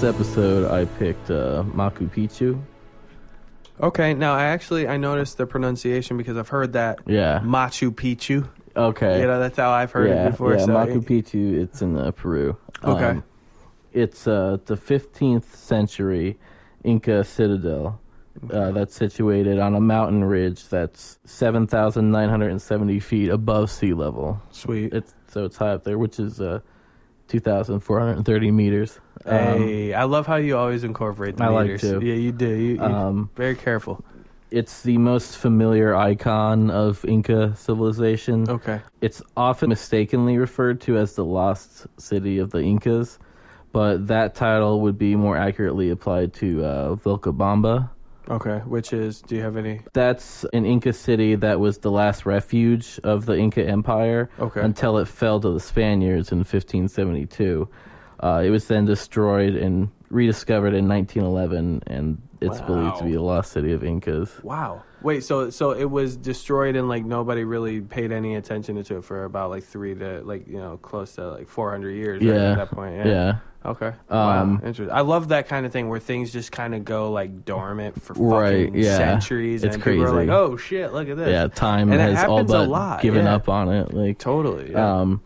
This episode, I picked uh, Machu Picchu. Okay, now I actually I noticed the pronunciation because I've heard that Yeah. Machu Picchu. Okay. You know, that's how I've heard yeah, it before. yeah, so Machu Picchu. It's in uh, Peru. Okay. it's uh, the 15th century Inca citadel uh, that's situated on a mountain ridge that's 7,970 feet above sea level. sweet. It's so it's high up there, which is uh, 2,430 meters. Um, hey, I love how you always incorporate the I like meters. to. Yeah, you do. You, you Um, very careful. it's the most familiar icon of Inca civilization. Okay. It's often mistakenly referred to as the lost city of the Incas, but that title would be more accurately applied to uh, Vilcabamba. Okay. Which is? Do you have any? That's an Inca city that was the last refuge of the Inca Empire Okay. until it fell to the Spaniards in 1572. Uh, it was then destroyed and rediscovered in 1911, and it's believed to be the lost city of Incas. Wow. Wait. So so it was destroyed and like nobody really paid any attention to it for about like three to like you know close to like four hundred years. right, Yeah. at that point. yeah. Yeah. Okay. Um, wow. Interesting. I love that kind of thing where things just kind of go like dormant for fucking Right, yeah. centuries, It's and people are crazy. like, "Oh shit, look at this." Yeah, time And has all but lot, given yeah. up on it. Like, Totally. Yeah. Um,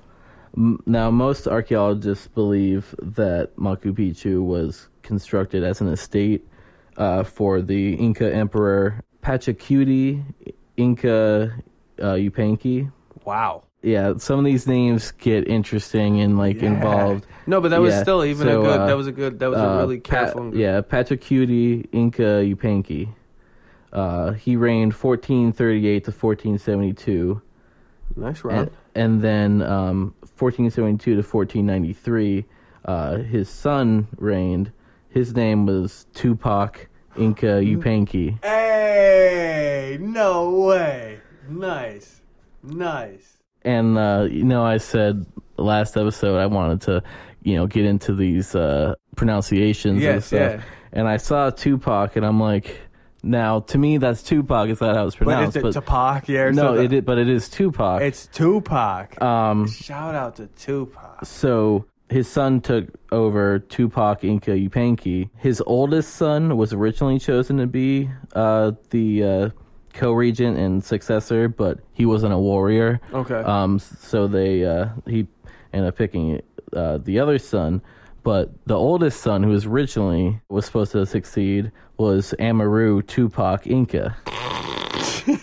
now, most archaeologists believe that Machu Picchu was constructed as an estate uh, for the Inca Emperor Pachacuti Inca uh, Yupanqui. wow. Yeah, some of these names get interesting and like Yeah. involved. No, but that was Yeah, still even so, a good. uh, that was a good. That was a Uh, really Pa- careful. yeah, Pachacuti Inca Yupanqui. Uh, he reigned 1438 to 1472. Nice run. and, and then um, 1472 to 1493, uh, his son reigned. His name was Tupac Inca Yupanqui. Hey, no way. Nice, nice. And uh, you know, I said last episode I wanted to, you know, get into these uh, pronunciations and stuff. yeah. And I saw Tupac, and I'm like, now to me that's Tupac. Is that how it's But pronounced? is it Tupac? Yeah. or no, something? it is, but it is Tupac. It's Tupac. um, Shout out to Tupac. So his son took over Tupac Inca Yupanqui. His oldest son was originally chosen to be uh, the uh, co-regent and successor, but he wasn't a warrior. Okay. Um, so they uh, he ended up picking uh, the other son. But the oldest son, who was originally was supposed to succeed, was Amaru Tupac Inca.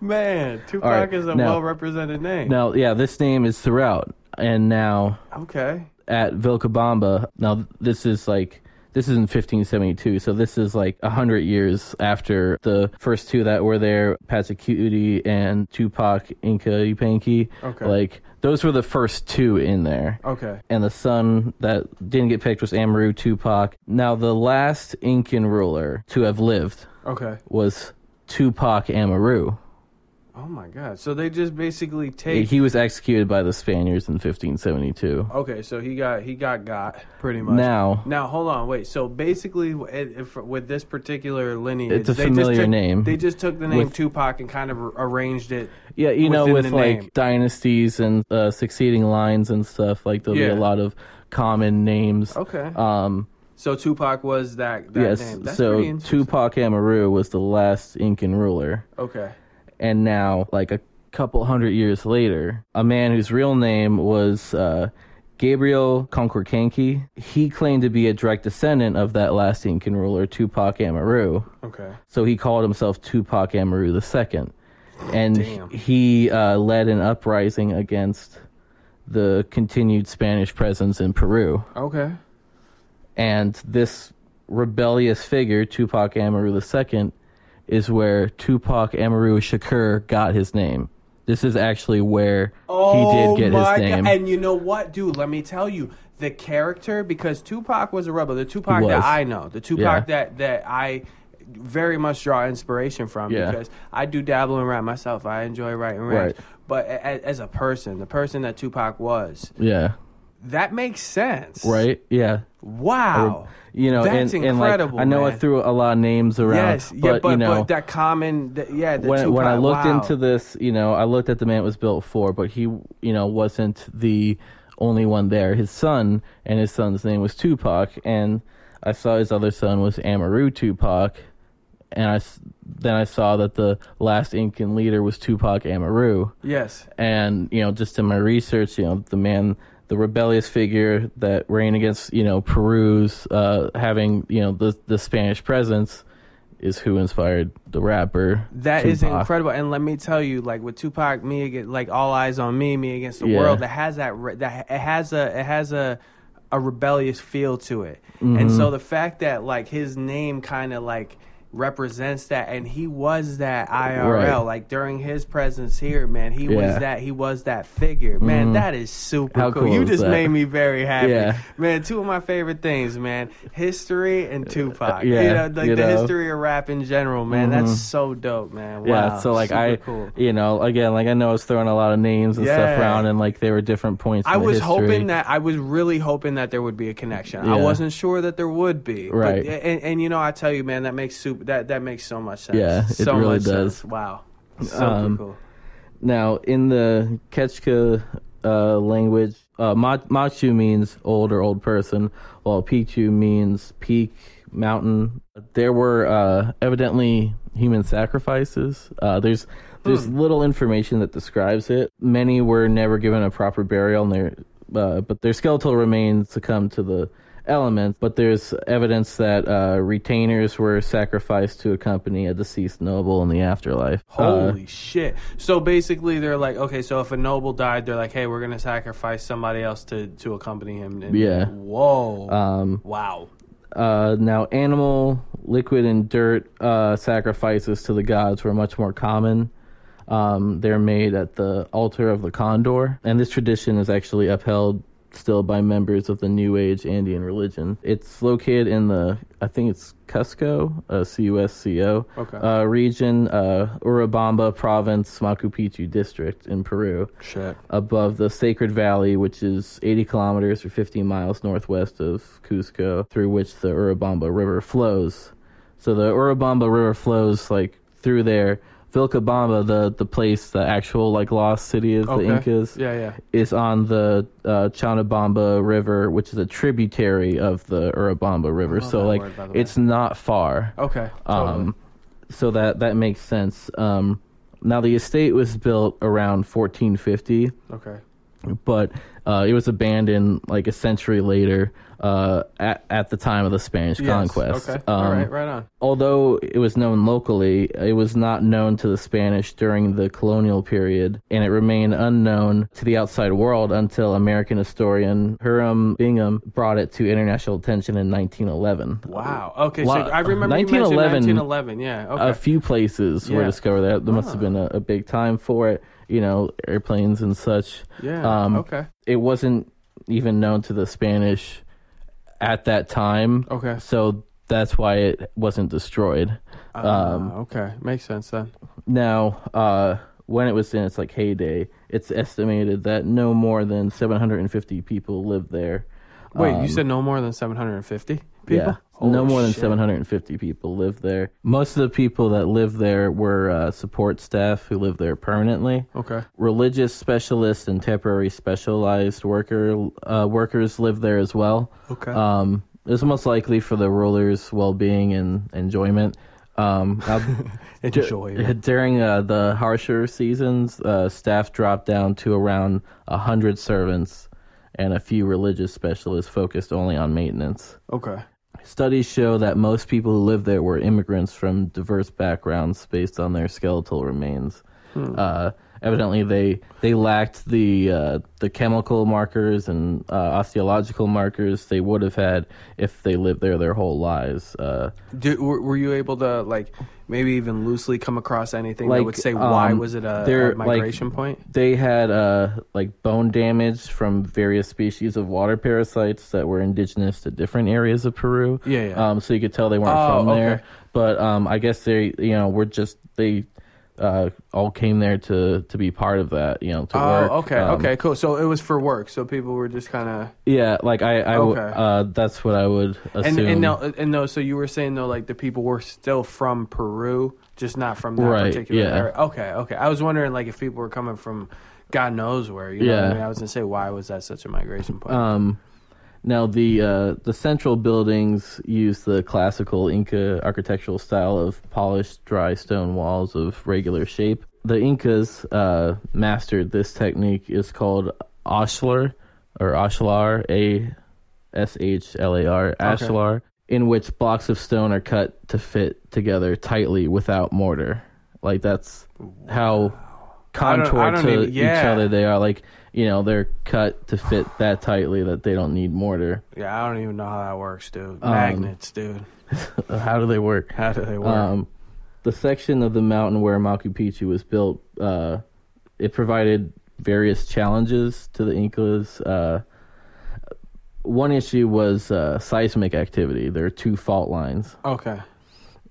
Man, Tupac right, is a now- well represented name. Now, yeah, this name is throughout, and now Okay. at Vilcabamba. Now this is like this is in 1572, so this is like a hundred years after the first two that were there, Pachacuti and Tupac Inca Yupanqui. Okay. Like those were the first two in there. Okay. And the son that didn't get picked was Amaru Tupac. Now the last Incan ruler to have lived Okay. was Tupac Amaru. Oh my God. So they just basically take. He was executed by the Spaniards in 1572. okay, so he got he got got pretty much. Now, Now hold on, wait. So basically, if, with this particular lineage, It's a they just familiar took- name. They just took the name With- Tupac and kind of arranged it. Yeah, you know, with like name. dynasties and uh, succeeding lines and stuff, like there'll be a lot of common names. Okay. Um, so Tupac was that. that yes, name. That's so. Tupac Amaru was the last Incan ruler, Okay. And now, like a couple hundred years later, a man whose real name was uh, Gabriel Condorcanqui, he claimed to be a direct descendant of that last Incan ruler, Tupac Amaru. Okay. So he called himself Tupac Amaru II. And Damn. he uh, led an uprising against the continued Spanish presence in Peru. Okay. And this rebellious figure, Tupac Amaru II, is where Tupac Amaru Shakur got his name. This is actually where oh, he did oh get Oh my his name. God. And you know what, dude? Let me tell you, the character because Tupac was a rebel. The Tupac that. I know, the Tupac Yeah. that that I very much draw inspiration from Yeah. because I do dabble in rap myself. I enjoy writing raps. Right. But a, a- as a person, the person that Tupac was, yeah. That makes sense. Right? Yeah. Wow. You know, That's and, and like incredible, I know I threw a lot of names around, Yes, but, yeah, but you know, but that common, th- yeah. The when when I looked wow. into this, you know, I looked at the man it was built for, but he, you know, wasn't the only one there. His son and his son's name was Tupac, and I saw his other son was Amaru Tupac, and I then I saw that the last Incan leader was Tupac Amaru, Yes. and you know just in my research, you know the man. The rebellious figure that ran against, you know, Peru's uh, having, you know, the the Spanish presence, is who inspired the rapper. That is Tupac. incredible, and let me tell you, like with Tupac, me against, like all eyes on me, me against the Yeah. world. That has that, that it has a, it has a, a rebellious feel to it, Mm-hmm. and so the fact that like his name kind of like represents that, and he was that IRL, Right. like during his presence here, man, he Yeah. was that, he was that figure, man. Mm-hmm. That is super cool. cool You just that? made me very happy, Yeah. man. Two of my favorite things, man, history and uh, Tupac. yeah, you know, like you the know. history of rap in general, man. That's mm-hmm. so dope, man. Wow. Yeah, so like Super I, cool. you know, again, like I know I was throwing a lot of names and stuff around, and like they were different points. I was history. hoping that I was really hoping that there would be a connection. I wasn't sure that there would be. but- Right. and, and you know, I tell you, man, that makes super. That that makes so much sense. Yeah, it so really much does. Sense. Wow. Super Um, cool. Now, in the Quechua uh, language, uh, Machu means old or old person, while Pichu means peak, mountain. There were uh, evidently human sacrifices. Uh, there's there's little information that describes it. Many were never given a proper burial, and their uh, but their skeletal remains succumbed to the elements. But there's evidence that uh, retainers were sacrificed to accompany a deceased noble in the afterlife. Uh, Holy shit! So basically, they're like, okay, so if a noble died, they're like, hey, we're gonna sacrifice somebody else to to accompany him. And, Yeah. Whoa. um, wow. Uh, now, animal, liquid, and dirt uh, sacrifices to the gods were much more common. Um, they're made at the altar of the condor, and this tradition is actually upheld still by members of the New Age Andean religion. It's located in the, I think it's Cusco, uh, C-U-S-C-O, Okay. uh, region, uh, Urubamba province, Machu Picchu district in Peru Shit. above the Sacred Valley, which is 80 kilometers or 15 miles northwest of Cusco, through which the Urubamba River flows. So the Urubamba River flows like through there. Vilcabamba, the the place, the actual like lost city of Okay. the Incas, Yeah, yeah. is on the uh, Chanabamba River, which is a tributary of the Urubamba River. So like word, by the way. it's not far. Okay. Totally. Um, so that that makes sense. Um, now the estate was built around 1450 okay. but uh, it was abandoned like a century later uh, at, at the time of the Spanish Yes. conquest. Okay. Um, All right. Right on. Although it was known locally, it was not known to the Spanish during the colonial period, and it remained unknown to the outside world until American historian Hiram Bingham brought it to international attention in 1911. Wow. Okay. So I remember you 1911 1911. Yeah. Okay. A few places were discovered that there must have been a, a big time for it, you know, airplanes and such. yeah. um, okay. it wasn't even known to the Spanish at that time. Okay. So that's why it wasn't destroyed. Um, Ah, okay. Makes sense then. now, uh, when it was in its like heyday, it's estimated that no more than 750 people lived there. Wait, Um, you said no more than 750 people? Yeah, no Holy more than 750 people live there. Most of the people that live there were uh, support staff who lived there permanently. Okay. Religious specialists and temporary specialized worker uh, workers live there as well. Okay. Um, it was most likely for the ruler's well-being and enjoyment. Um, Enjoy. d- during uh, the harsher seasons, uh, staff dropped down to around a hundred servants, and a few religious specialists focused only on maintenance. Okay. Studies show that most people who lived there were immigrants from diverse backgrounds based on their skeletal remains. Uh, evidently, they they lacked the uh, the chemical markers and uh, osteological markers they would have had if they lived there their whole lives. Uh, were, were you able to like maybe even loosely come across anything that would say why um, was it a, a like, migration point? they had uh, like bone damage from various species of water parasites that were indigenous to different areas of Peru. Yeah, yeah. Um, so you could tell they weren't Oh, from there. But um, I guess they, you know, were just they uh, all came there to to be part of that, you know, to Oh, work. okay, Um, okay, cool. So it was for work. So people were just kind of Yeah, like I, I Okay. uh, that's what I would assume. and and no and no. So you were saying though, like the people were still from Peru, just not from that Right, particular yeah. area. Okay, okay. I was wondering like if people were coming from God knows where. You know what Yeah. I mean? I was gonna say, why was that such a migration point? Um, now the uh, the central buildings use the classical Inca architectural style of polished dry stone walls of regular shape. The Incas uh, mastered this technique. is called ashlar or ashlar, a s h l a r, ashlar, in which blocks of stone are cut to fit together tightly without mortar. Like that's how I contoured to even- each other they are. Like you know, they're cut to fit that tightly that they don't need mortar. yeah, I don't even know how that works, dude. Um, Magnets, dude. How do they work? How do they work? Um, the section of the mountain where Machu Picchu was built, uh, it provided various challenges to the Incas. Uh, one issue was uh, seismic activity. There are two fault lines. okay,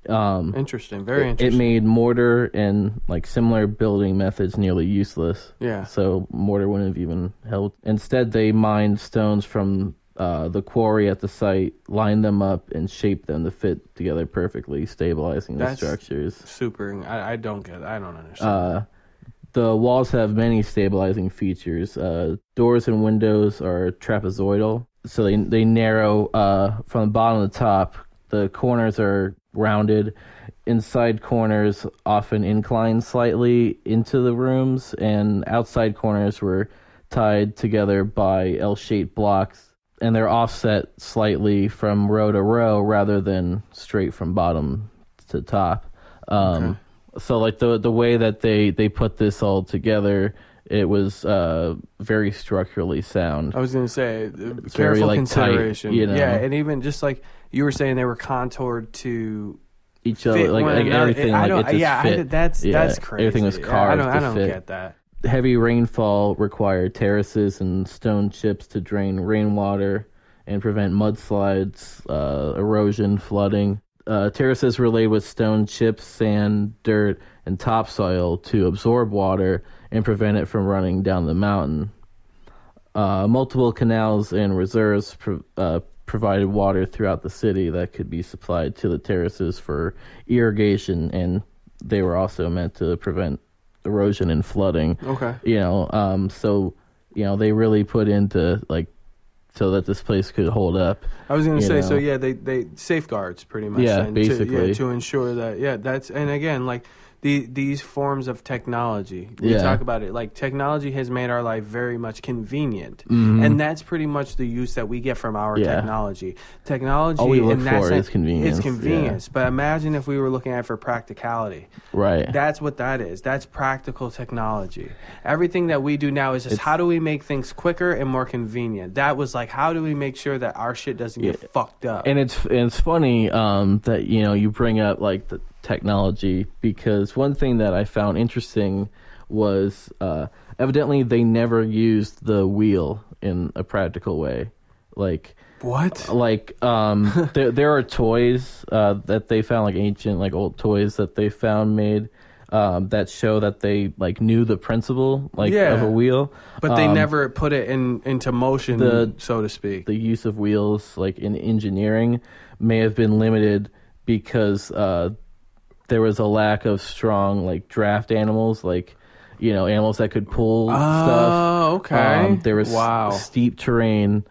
Um, interesting. Very it, it made mortar and like similar building methods nearly useless. yeah. So mortar wouldn't have even held. Instead, they mined stones from uh, the quarry at the site, lined them up, and shaped them to fit together perfectly, stabilizing the That's- structures. Super. I, I don't get. I don't understand. Uh, the walls have many stabilizing features. Uh, doors and windows are trapezoidal, so they they narrow uh, from the bottom to the top. The corners are rounded. Inside corners often inclined slightly into the rooms, and outside corners were tied together by L-shaped blocks, and they're offset slightly from row to row rather than straight from bottom to top. Um, Okay. So, like the the way that they they put this all together, it was uh, very structurally sound. I was gonna say, uh, very, careful like, tight, consideration. you know? Yeah, and even just like you were saying, they were contoured to Each other, like, like everything, I don't. it just yeah, I that's Yeah, that's crazy. everything was Yeah, I carved don't. I don't fit. get that. Heavy rainfall required terraces and stone chips to drain rainwater and prevent mudslides, uh, erosion, flooding. Uh, terraces were laid with stone chips, sand, dirt, and topsoil to absorb water and prevent it from running down the mountain. Uh, multiple canals and reserves uh, provided water throughout the city that could be supplied to the terraces for irrigation, and they were also meant to prevent erosion and flooding Okay. you know um so you know they really put into like so that this place could hold up I was gonna you say, so yeah, they they safeguards pretty much. Yeah, then, to, yeah, basically. to ensure that yeah, that's and again like the these forms of technology. We Yeah. talk about it like technology has made our life very much convenient, Mhm. and that's pretty much the use that we get from our Yeah. technology. Technology, All we look in that for sense, is convenience, It's convenience, but imagine if we were looking at it for practicality. right That's what that is. That's practical technology. Everything that we do now is just It's- how do we make things quicker and more convenient. That was like how do we make sure that our shit doesn't get fucked up. and it's and it's funny um that you know you bring up like the technology because one thing that i found interesting was uh evidently they never used the wheel in a practical way like what? like um there there are toys uh that they found like ancient like old toys that they found made um that show that they like knew the principle like Yeah. of a wheel But they Um, never put it in into motion, the- so to speak. the use of wheels like in engineering may have been limited because uh there was a lack of strong like draft animals like you know animals that could pull stuff oh, okay. um, there was wow. steep terrain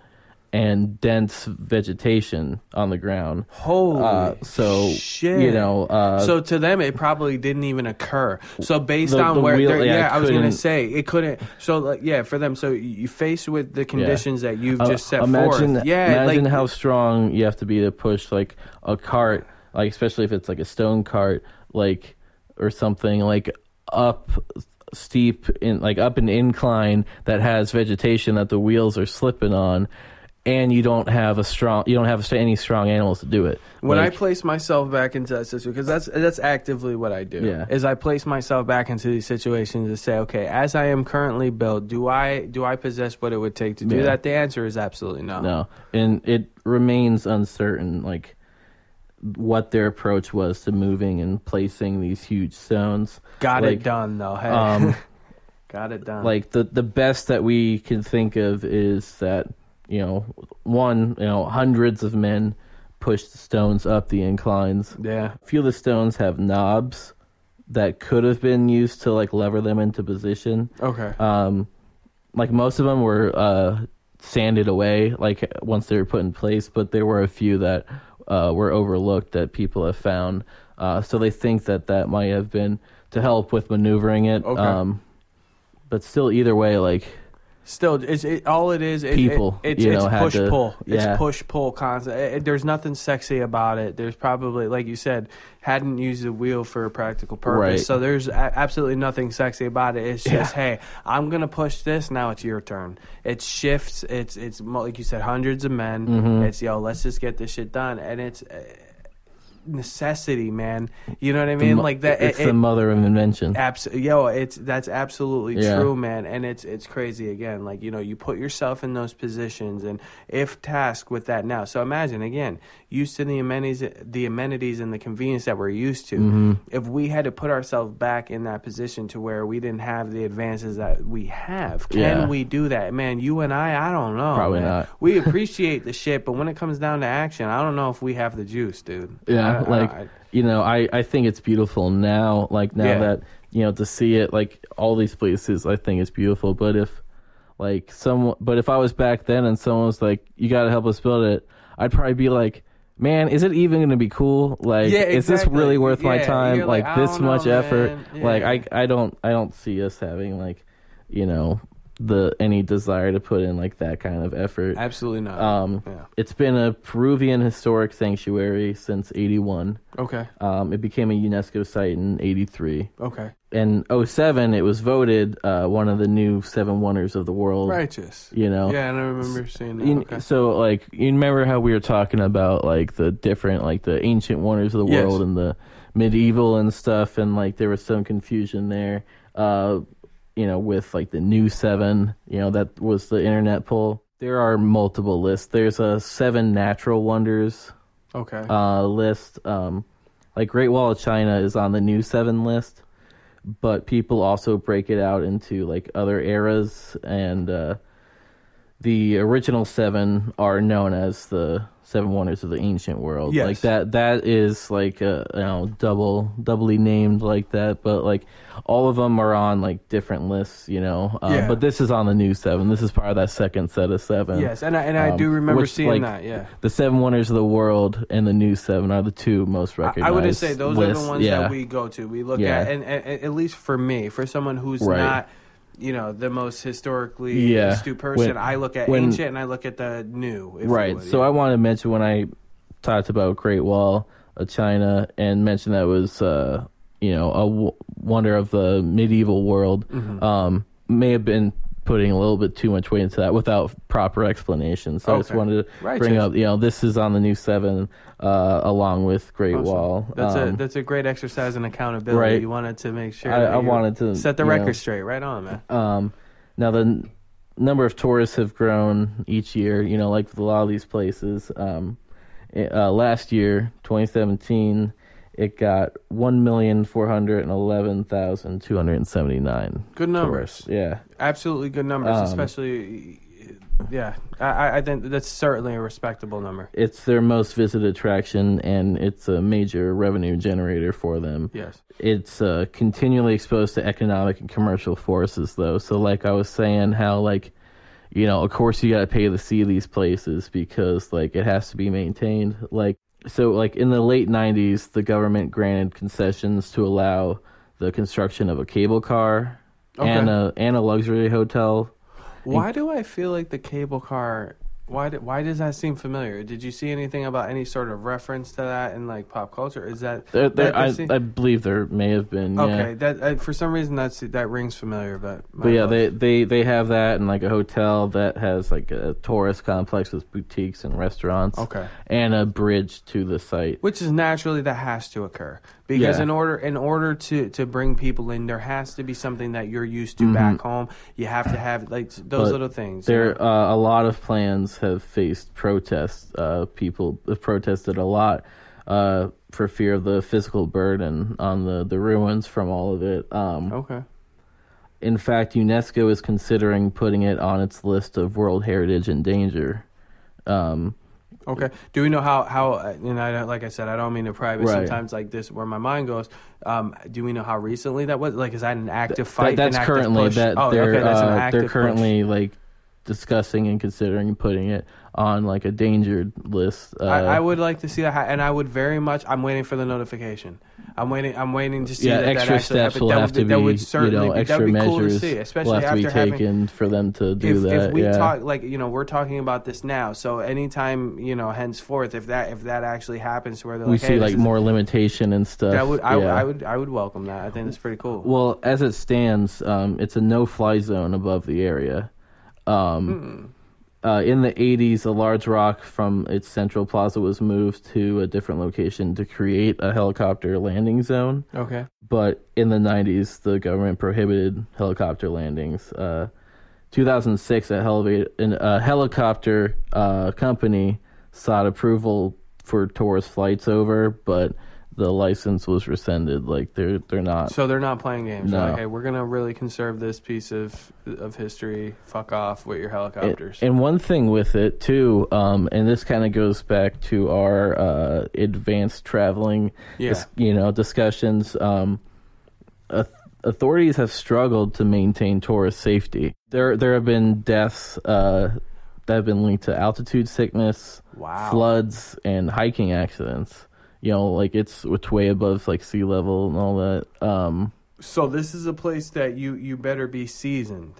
and dense vegetation on the ground Holy uh, so shit. you know uh, so to them, it probably didn't even occur. So based The- on the where, wheel- yeah, yeah, I was gonna say it couldn't. So like, yeah, for them, so you faced with the conditions that you've Uh, just set imagine, forth. Yeah, imagine like how strong you have to be to push like a cart, like especially if it's like a stone cart, like or something like up steep in like up an incline that has vegetation that the wheels are slipping on, and you don't have a strong, you don't have any strong animals to do it. when I place myself back into that situation, because that's that's actively what I do. Yeah. Is I place myself back into these situations to say, okay, as I am currently built, do I do I possess what it would take to do Yeah. that? The answer is absolutely no. no, and it remains uncertain like what their approach was to moving and placing these huge stones. Got Like, it done though. Hey, Um, got it done. like the the best that we can think of is that you know one you know hundreds of men pushed the stones up the inclines yeah. a few of the stones have knobs that could have been used to like lever them into position. Okay. Um, like most of them were uh, sanded away, like once they were put in place, but there were a few that uh, were overlooked that people have found. Uh, so they think that that might have been to help with maneuvering it. Okay. Um, but still, either way, like Still, it's it, all it is. It, People, it, it's, you it's know, had push to- pull. yeah. It's push pull concept. It- it- there's nothing sexy about it. There's probably, like you said, hadn't used the wheel for a practical purpose. Right. So there's a- absolutely nothing sexy about it. It's just, hey, I'm gonna push this. Now it's your turn. It shifts. It's it's like you said, hundreds of men. Mm-hmm. It's yo, let's just get this shit done, and it's. Eh, Necessity man you know what i mean mo- like that It's it- the mother of invention. Abs- yo, it's that's absolutely Yeah. true, man, and it's it's crazy again. Like you know, you put yourself in those positions, and if tasked with that now, so imagine again, used to the amenities, the amenities and the convenience that we're used to. Mm-hmm. If we had to put ourselves back in that position to where we didn't have the advances that we have, can Yeah. we do that, man? You and I, I don't know. Probably man. not. We appreciate the shit, but when it comes down to action, I don't know if we have the juice, dude. Yeah, I- like I- you know, I I think it's beautiful now. Like now Yeah. that you know to see it, like all these places, I think it's beautiful. But if like some, but if I was back then and someone was like, "You got to help us build it," I'd probably be like. Man, is it even going to be cool? Like, Yeah, is this really worth my time? like, Like, this don't know, much effort? man. Like, I, I don't, I don't see us having like, you know, the any desire to put in like that kind of effort. absolutely not. Um, yeah. it's been a Peruvian historic sanctuary since '81. Okay. Um, it became a UNESCO site in '83. Okay. In 07, it was voted uh, one of the new seven wonders of the world. Righteous. You know. Yeah, and I remember seeing that. Okay. So, like, you remember how we were talking about like the different, like the ancient wonders of the Yes. world and the medieval and stuff, and like there was some confusion there. Uh, you know, with like the new seven. You know, that was the internet poll. There are multiple lists. There's a seven natural wonders Okay. uh, list. Um, like Great Wall of China is on the new seven list, but people also break it out into like other eras, and uh, the original seven are known as the seven wonders of the ancient world. Yes. Like that. That is like uh, you know double doubly named like that, but like all of them are on like different lists. You know, uh, Yeah. but this is on the new seven. This is part of that second set of seven. yes, and I, and I um, do remember which, seeing like, that. Yeah. The Seven Wonders of the World and the New Seven are the two most recognized. I would just say those are the ones yeah. that we go to. We look Yeah. at, and, and, and at least for me, for someone who's Right. not, you know, the most historically Yeah. astute person, When- I look at when- ancient and I look at the new. Right. would, so yeah. I want to mention when I talked about Great Wall of China and mentioned that was, uh, you know, a w- wonder of the medieval world. Mm-hmm. Um, may have been putting a little bit too much weight into that without proper explanation. So I just wanted to Righteous. bring up, you know, this is on the new seven, uh, along with Great Awesome. Wall. That's a Um, that's a great exercise in accountability. right. You wanted to make sure. I- I wanted to, set the record know, straight. Right on, man. Um, now the n- number of tourists have grown each year. You know, like with a lot of these places. Um, uh, last year, 2017, it got one million four hundred and eleven thousand two hundred and seventy nine. Good numbers. Yeah, Absolutely good numbers, Um, especially. Yeah, I- I, I think that's certainly a respectable number. it's their most visited attraction, and it's a major revenue generator for them. Yes. it's uh, continually exposed to economic and commercial forces though so like i was saying how like you know of course you got to pay to see these places because like it has to be maintained like so like in the late 90s the government granted concessions to allow the construction of a cable car and a and a luxury hotel Why do I feel like the cable car? Why why does that seem familiar? Did you see anything about any sort of reference to that in like pop culture? Is that there, there, that- I, seem- I believe there may have been yeah. okay? That uh, for some reason that's that rings familiar, but But yeah, they, they they have that and like a hotel that has like a tourist complex with boutiques and restaurants. Okay. And a bridge to the site. which is naturally that has to occur because Yeah. in order in order to to bring people in, there has to be something that you're used to back home. You have to have like those Mm-hmm. But little things. you There know? uh, a lot of plans have faced protests. Uh, people have protested a lot uh, for fear of the physical burden on the, the ruins from all of it. Um, okay. In fact, UNESCO is considering putting it on its list of World Heritage in danger. Um, Okay. Do we know how how? And I don't- like I said, I don't mean to pry, but Right. sometimes like this, where my mind goes. Um, do we know how recently that was? Like, is that an active That- fight? that's an active currently push? that Oh, they're okay, that's an uh, active they're push. currently like discussing and considering putting it on like a danger list. Uh, I, I would like to see that, and I would very much. I'm waiting for the notification. I'm waiting. I'm waiting to see yeah, that, that extra actually steps happen. will that have would, to be, that would you know, be, extra that be cool measures to see, will especially have to be after having. taken for them to do if, that. if we yeah. talk like you know we're talking about this now so anytime you know henceforth if that if that actually happens where we like see hey, like more limitation and stuff. that would I, yeah. I would I would welcome that I think that's pretty cool Well, as it stands, um, it's a no-fly zone above the area. Um, uh, in the 80s, a large rock from its central plaza was moved to a different location to create a helicopter landing zone. okay But in the 90s, the government prohibited helicopter landings. Uh, 2006, a, an- a helicopter uh, company sought approval for tourist flights over, but the license was rescinded. Like they're they're not so they're not playing games They're No. like hey we're gonna really conserve this piece of of history fuck off with your helicopters and one thing with it too, um, and this kind of goes back to our uh, advanced traveling, Yeah. dis- you know, discussions. Um, auth- authorities have struggled to maintain tourist safety. There, there have been deaths uh, that have been linked to altitude sickness, Wow. floods, and hiking accidents. You know, like it's it's way above like sea level and all that. Um, so this is a place that you you better be seasoned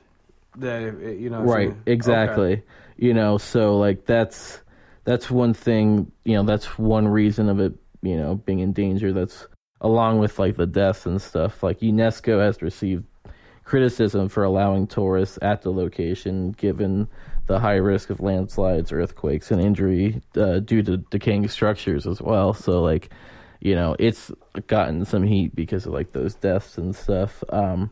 that you know right you- exactly okay. you know so like that's that's one thing you know that's one reason of it you know being in danger that's along with like the deaths and stuff like unesco has received criticism for allowing tourists at the location given the high risk of landslides earthquakes and injury uh, due to decaying structures as well. So like you know it's gotten some heat because of like those deaths and stuff. Um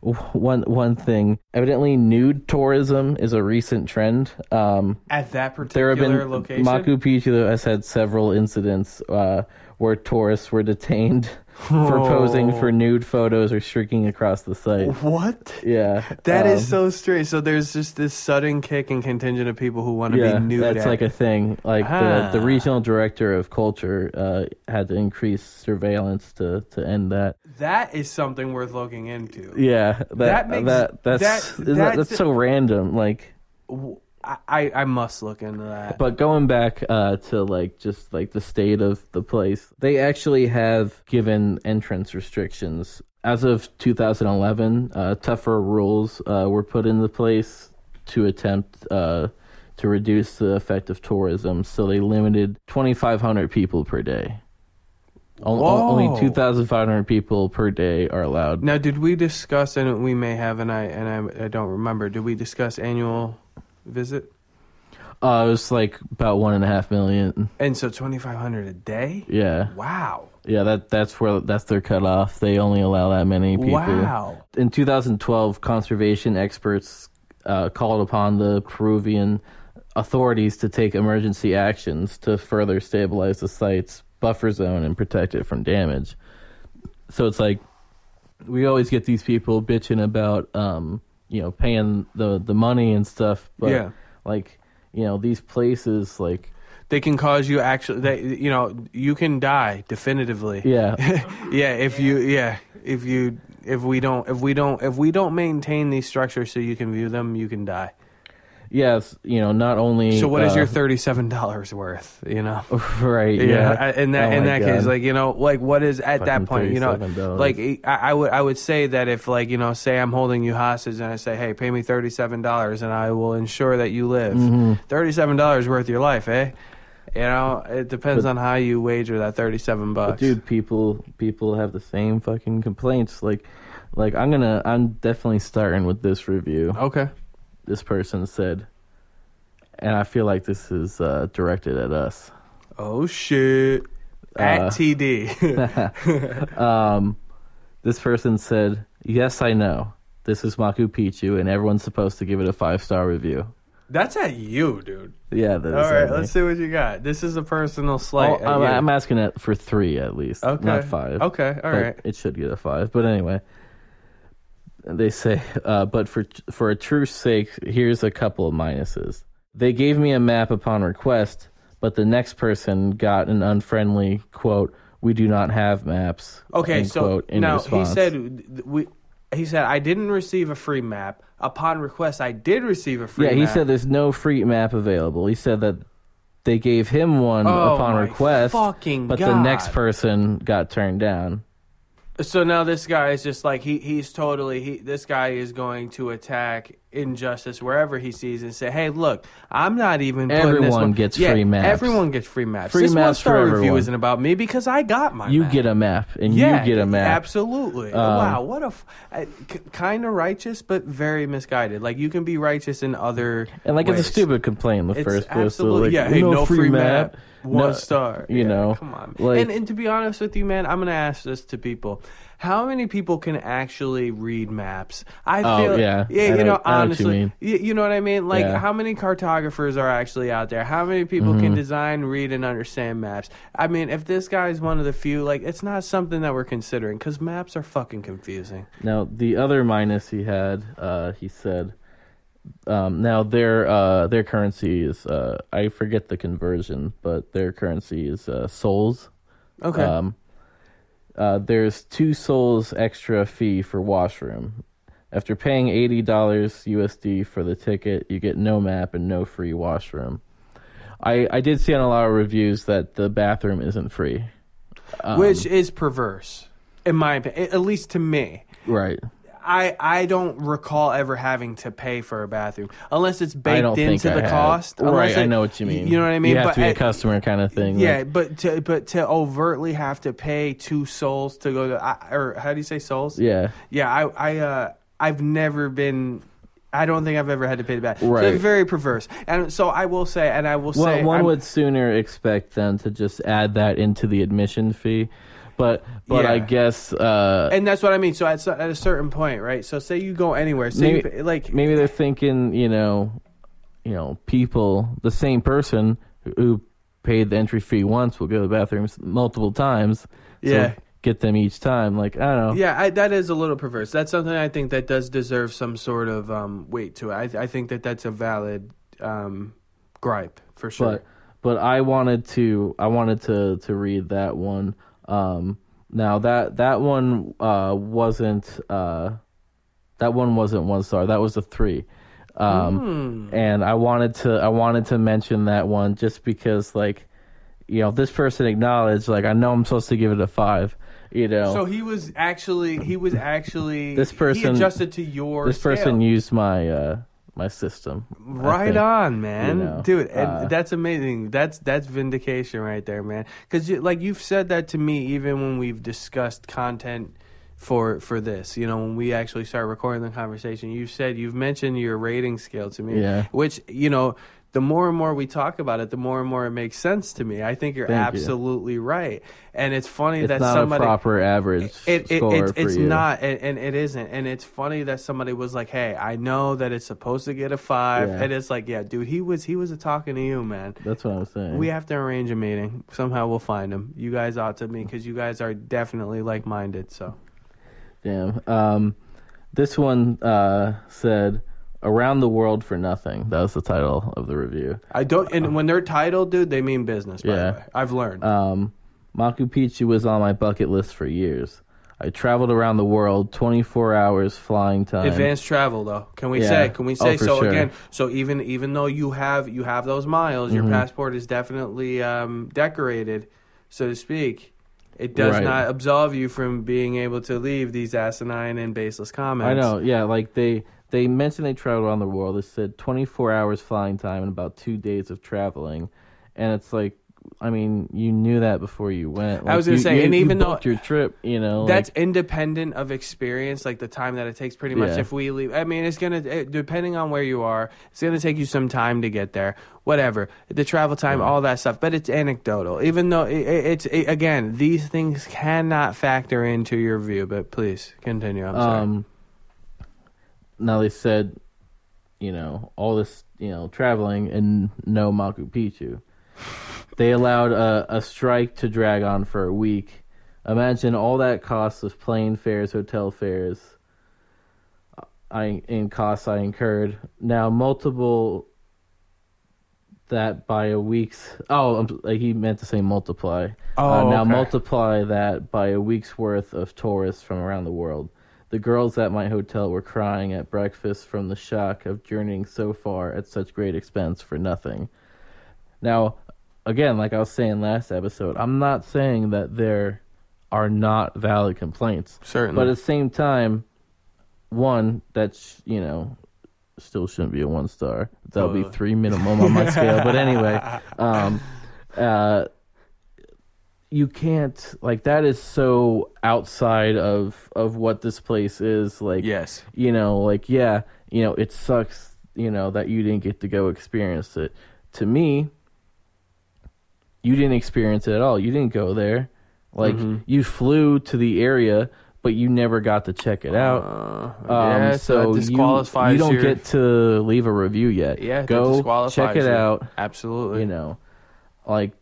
one one thing evidently nude tourism is a recent trend. Um at that particular there have been location? Machu Picchu has had several incidents uh where tourists were detained for posing for nude photos or streaking across the site what yeah That is um, so strange. So there's just this sudden kick and contingent of people who want to yeah be nude. that's at like a thing like Ah. the the regional director of culture uh had to increase surveillance to to end that that is something worth looking into. yeah that That makes- that that's that- isn't that- that's- that's so random like W- I, I must look into that. But going back uh, to like just like the state of the place, they actually have given entrance restrictions. As of 2011, uh, tougher rules uh, were put into place to attempt uh, to reduce the effect of tourism. So they limited 2,500 people per day. Whoa. Only 2,500 people per day are allowed. now, did we discuss? And we may have, and I and I, I don't remember. Did we discuss annual visit? Uh, it was like about one and a half million. And so twenty five hundred a day. Yeah, Wow. yeah. That that's where that's their cutoff. They only allow that many people. Wow. In 2012, conservation experts uh, called upon the Peruvian authorities to take emergency actions to further stabilize the site's buffer zone and protect it from damage. So it's like we always get these people bitching about, um, you know, paying the the money and stuff, but Yeah. like you know these places like They can cause you actually. They, you know, you can die definitively. yeah yeah if you yeah if you if we don't if we don't if we don't maintain these structures so you can view them you can die yes you know not only so what is uh, your $37 worth you know? Right yeah, yeah, in that Oh in that case like you know like what is at that point you know like I, I would i would say that if like you know say i'm holding you hostage and i say hey pay me $37 and i will ensure that you live. Mm-hmm. $37 worth your life eh? You know it depends on how you wager that 37 bucks. dude people people have the same fucking complaints. Like like i'm gonna i'm definitely starting with this review. Okay this person said and i feel like this is uh, directed at us oh shit at Uh, td um this person said yes i know this is machu picchu and everyone's supposed to give it a five star review That's at you, dude. yeah that is All right, let's see what you got. This is a personal slight. I'm. I'm asking it for three at least okay. not five Okay, all right. It should get a five, but anyway. They say, uh, but for for a truth's sake, here's a couple of minuses. They gave me a map upon request, but the next person got an unfriendly quote. We do not have maps. Okay, so quote, in now response. he said we. He said I didn't receive a free map. Upon request, I did receive a free. Yeah, he said there's no free map available. He said that they gave him one Oh upon my request, fucking but the next person got turned down. So now this guy is just like he he's totally he this guy is going to attack injustice wherever he sees and say, "Hey, look, I'm not even Everyone one. gets Yeah, free maps. Everyone gets free maps. Free this one maps for star review everyone. isn't about me because I got my You map. get a map, and yeah, you get a map. Absolutely. Um, wow, what a f- uh, kind of righteous but very misguided. Like you can be righteous in other And like ways. it's a stupid complaint the It's first absolutely like, yeah. Hey, no, free map, one No- star. You Yeah, know, come on. like and and to be honest with you, man, I'm gonna ask this to people: How many people can actually read maps? I Oh, feel yeah. yeah. I You know- know, I know what you honestly, mean. you, you know what I mean. Like, Yeah. how many cartographers are actually out there? How many people Mm-hmm. can design, read, and understand maps? I mean, if this guy is one of the few, like, it's not something that we're considering because maps are fucking confusing. Now the other minus he had, uh, he said, um, now their uh, their currency is uh, I forget the conversion, but their currency is uh, souls. Okay. Um, uh, there's two souls extra fee for washroom. After paying eighty dollars USD for the ticket, you get no map and no free washroom. I I did see on a lot of reviews that the bathroom isn't free. Um, Which is perverse, in my opinion, at least to me. right? I I don't recall ever having to pay for a bathroom unless it's baked into I the have. cost. Right, unless I know what you mean. You know what I mean? You have But to be a customer kind of thing. Yeah, like- but to but to overtly have to pay two souls to go to I- or how do you say souls? yeah. Yeah, I I uh I've never been. I don't think I've ever had to pay the bath. So Right. it's very perverse, and so I will say, and I will Well, say, one I'm- would sooner expect them to just add that into the admission fee, but but I guess uh, and that's what I mean. So at, at a certain point, right? So say you go anywhere, say Maybe- you, pay- like maybe they're thinking, you know, you know, people, the same person who- who paid the entry fee once will go to the bathrooms multiple times. so Yeah. get them each time. Like I don't know. Yeah, I, that is a little perverse. That's something I think that does deserve some sort of um, weight to it. I, I think that that's a valid um, gripe for sure. but but I wanted to I wanted to to read that one. Um, now that that one uh, wasn't uh, that one wasn't one star. That was a three. Um, Hmm. and I wanted to I wanted to mention that one just because like you know this person acknowledged like I know I'm supposed to give it a five. You know, so he was actually he was actually This person- adjusted to your this person used my uh, my system. Right think. on, man, you know, dude. And uh, that's amazing. That's that's vindication right there, man. Because you, like you've said that to me, even when we've discussed content for for this. You know, when we actually start recording the conversation, you've said you've mentioned your rating scale to me. Yeah. Which you know, the more and more we talk about it, the more and more it makes sense to me. I think you're Thank you. absolutely right. And it's funny It's that not somebody a proper average it, it, score it's you. not and, and it isn't and it's funny that somebody was like hey i know that it's supposed to get a five Yeah. and it's like yeah dude he was he was talking to you man That's what I was saying. we have to arrange a meeting somehow we'll find him you guys ought to meet because you guys are definitely like-minded so Damn. Um, this one uh, said "Around the World for Nothing." That was the title of the review. i don't and when they're titled dude they mean business by Yeah. the way i've learned Um, Machu Picchu was on my bucket list for years. I traveled around the world, 24 hours flying time. Advanced travel, though. Can we Yeah. say? Can we say Oh, for so sure. again? So even even though you have you have those miles, your Mhm. passport is definitely um, decorated, so to speak. It does Right. not absolve you from being able to leave these asinine and baseless comments. I know, yeah. Like they they mentioned they traveled around the world. They said 24 hours flying time and about two days of traveling, and it's like, I mean, you knew that before you went. I was Like, gonna you- say, you- and you even though- your trip, you know, That's like, independent of experience, like the time that it takes. Pretty much, Yeah. if we leave, I mean, it's gonna it, depending on where you are. It's gonna take you some time to get there. Whatever the travel time, all that stuff. But it's anecdotal. Even though it, it, it's it, again, these things cannot factor into your view. But please continue. I'm sorry. Um, Now they said, you know, all this, you know, traveling and no Machu Picchu. They allowed a, a strike to drag on for a week. Imagine all that cost of plane fares, hotel fares, I in costs I incurred. Now multiple that by a week's oh um, like he meant to say multiply. Oh, uh, now okay. multiply that by a week's worth of tourists from around the world. The girls at my hotel were crying at breakfast from the shock of journeying so far at such great expense for nothing. Now, again, like I was saying last episode, I'm not saying that there are not valid complaints. Certainly. But at the same time, one that's you know still shouldn't be a one star. That'll be Totally. three minimum on my scale. But anyway, um, uh, you can't like that is so outside of of what this place is. Like Yes. you know, like yeah, you know, it sucks. You know that you didn't get to go experience it. To me, you didn't experience it at all. You didn't go there. Like Mm-hmm. you flew to the area, but you never got to check it out. Uh, Um, yeah, so, you, you don't your, get to leave a review yet. yeah, go check it out. Absolutely. You know, like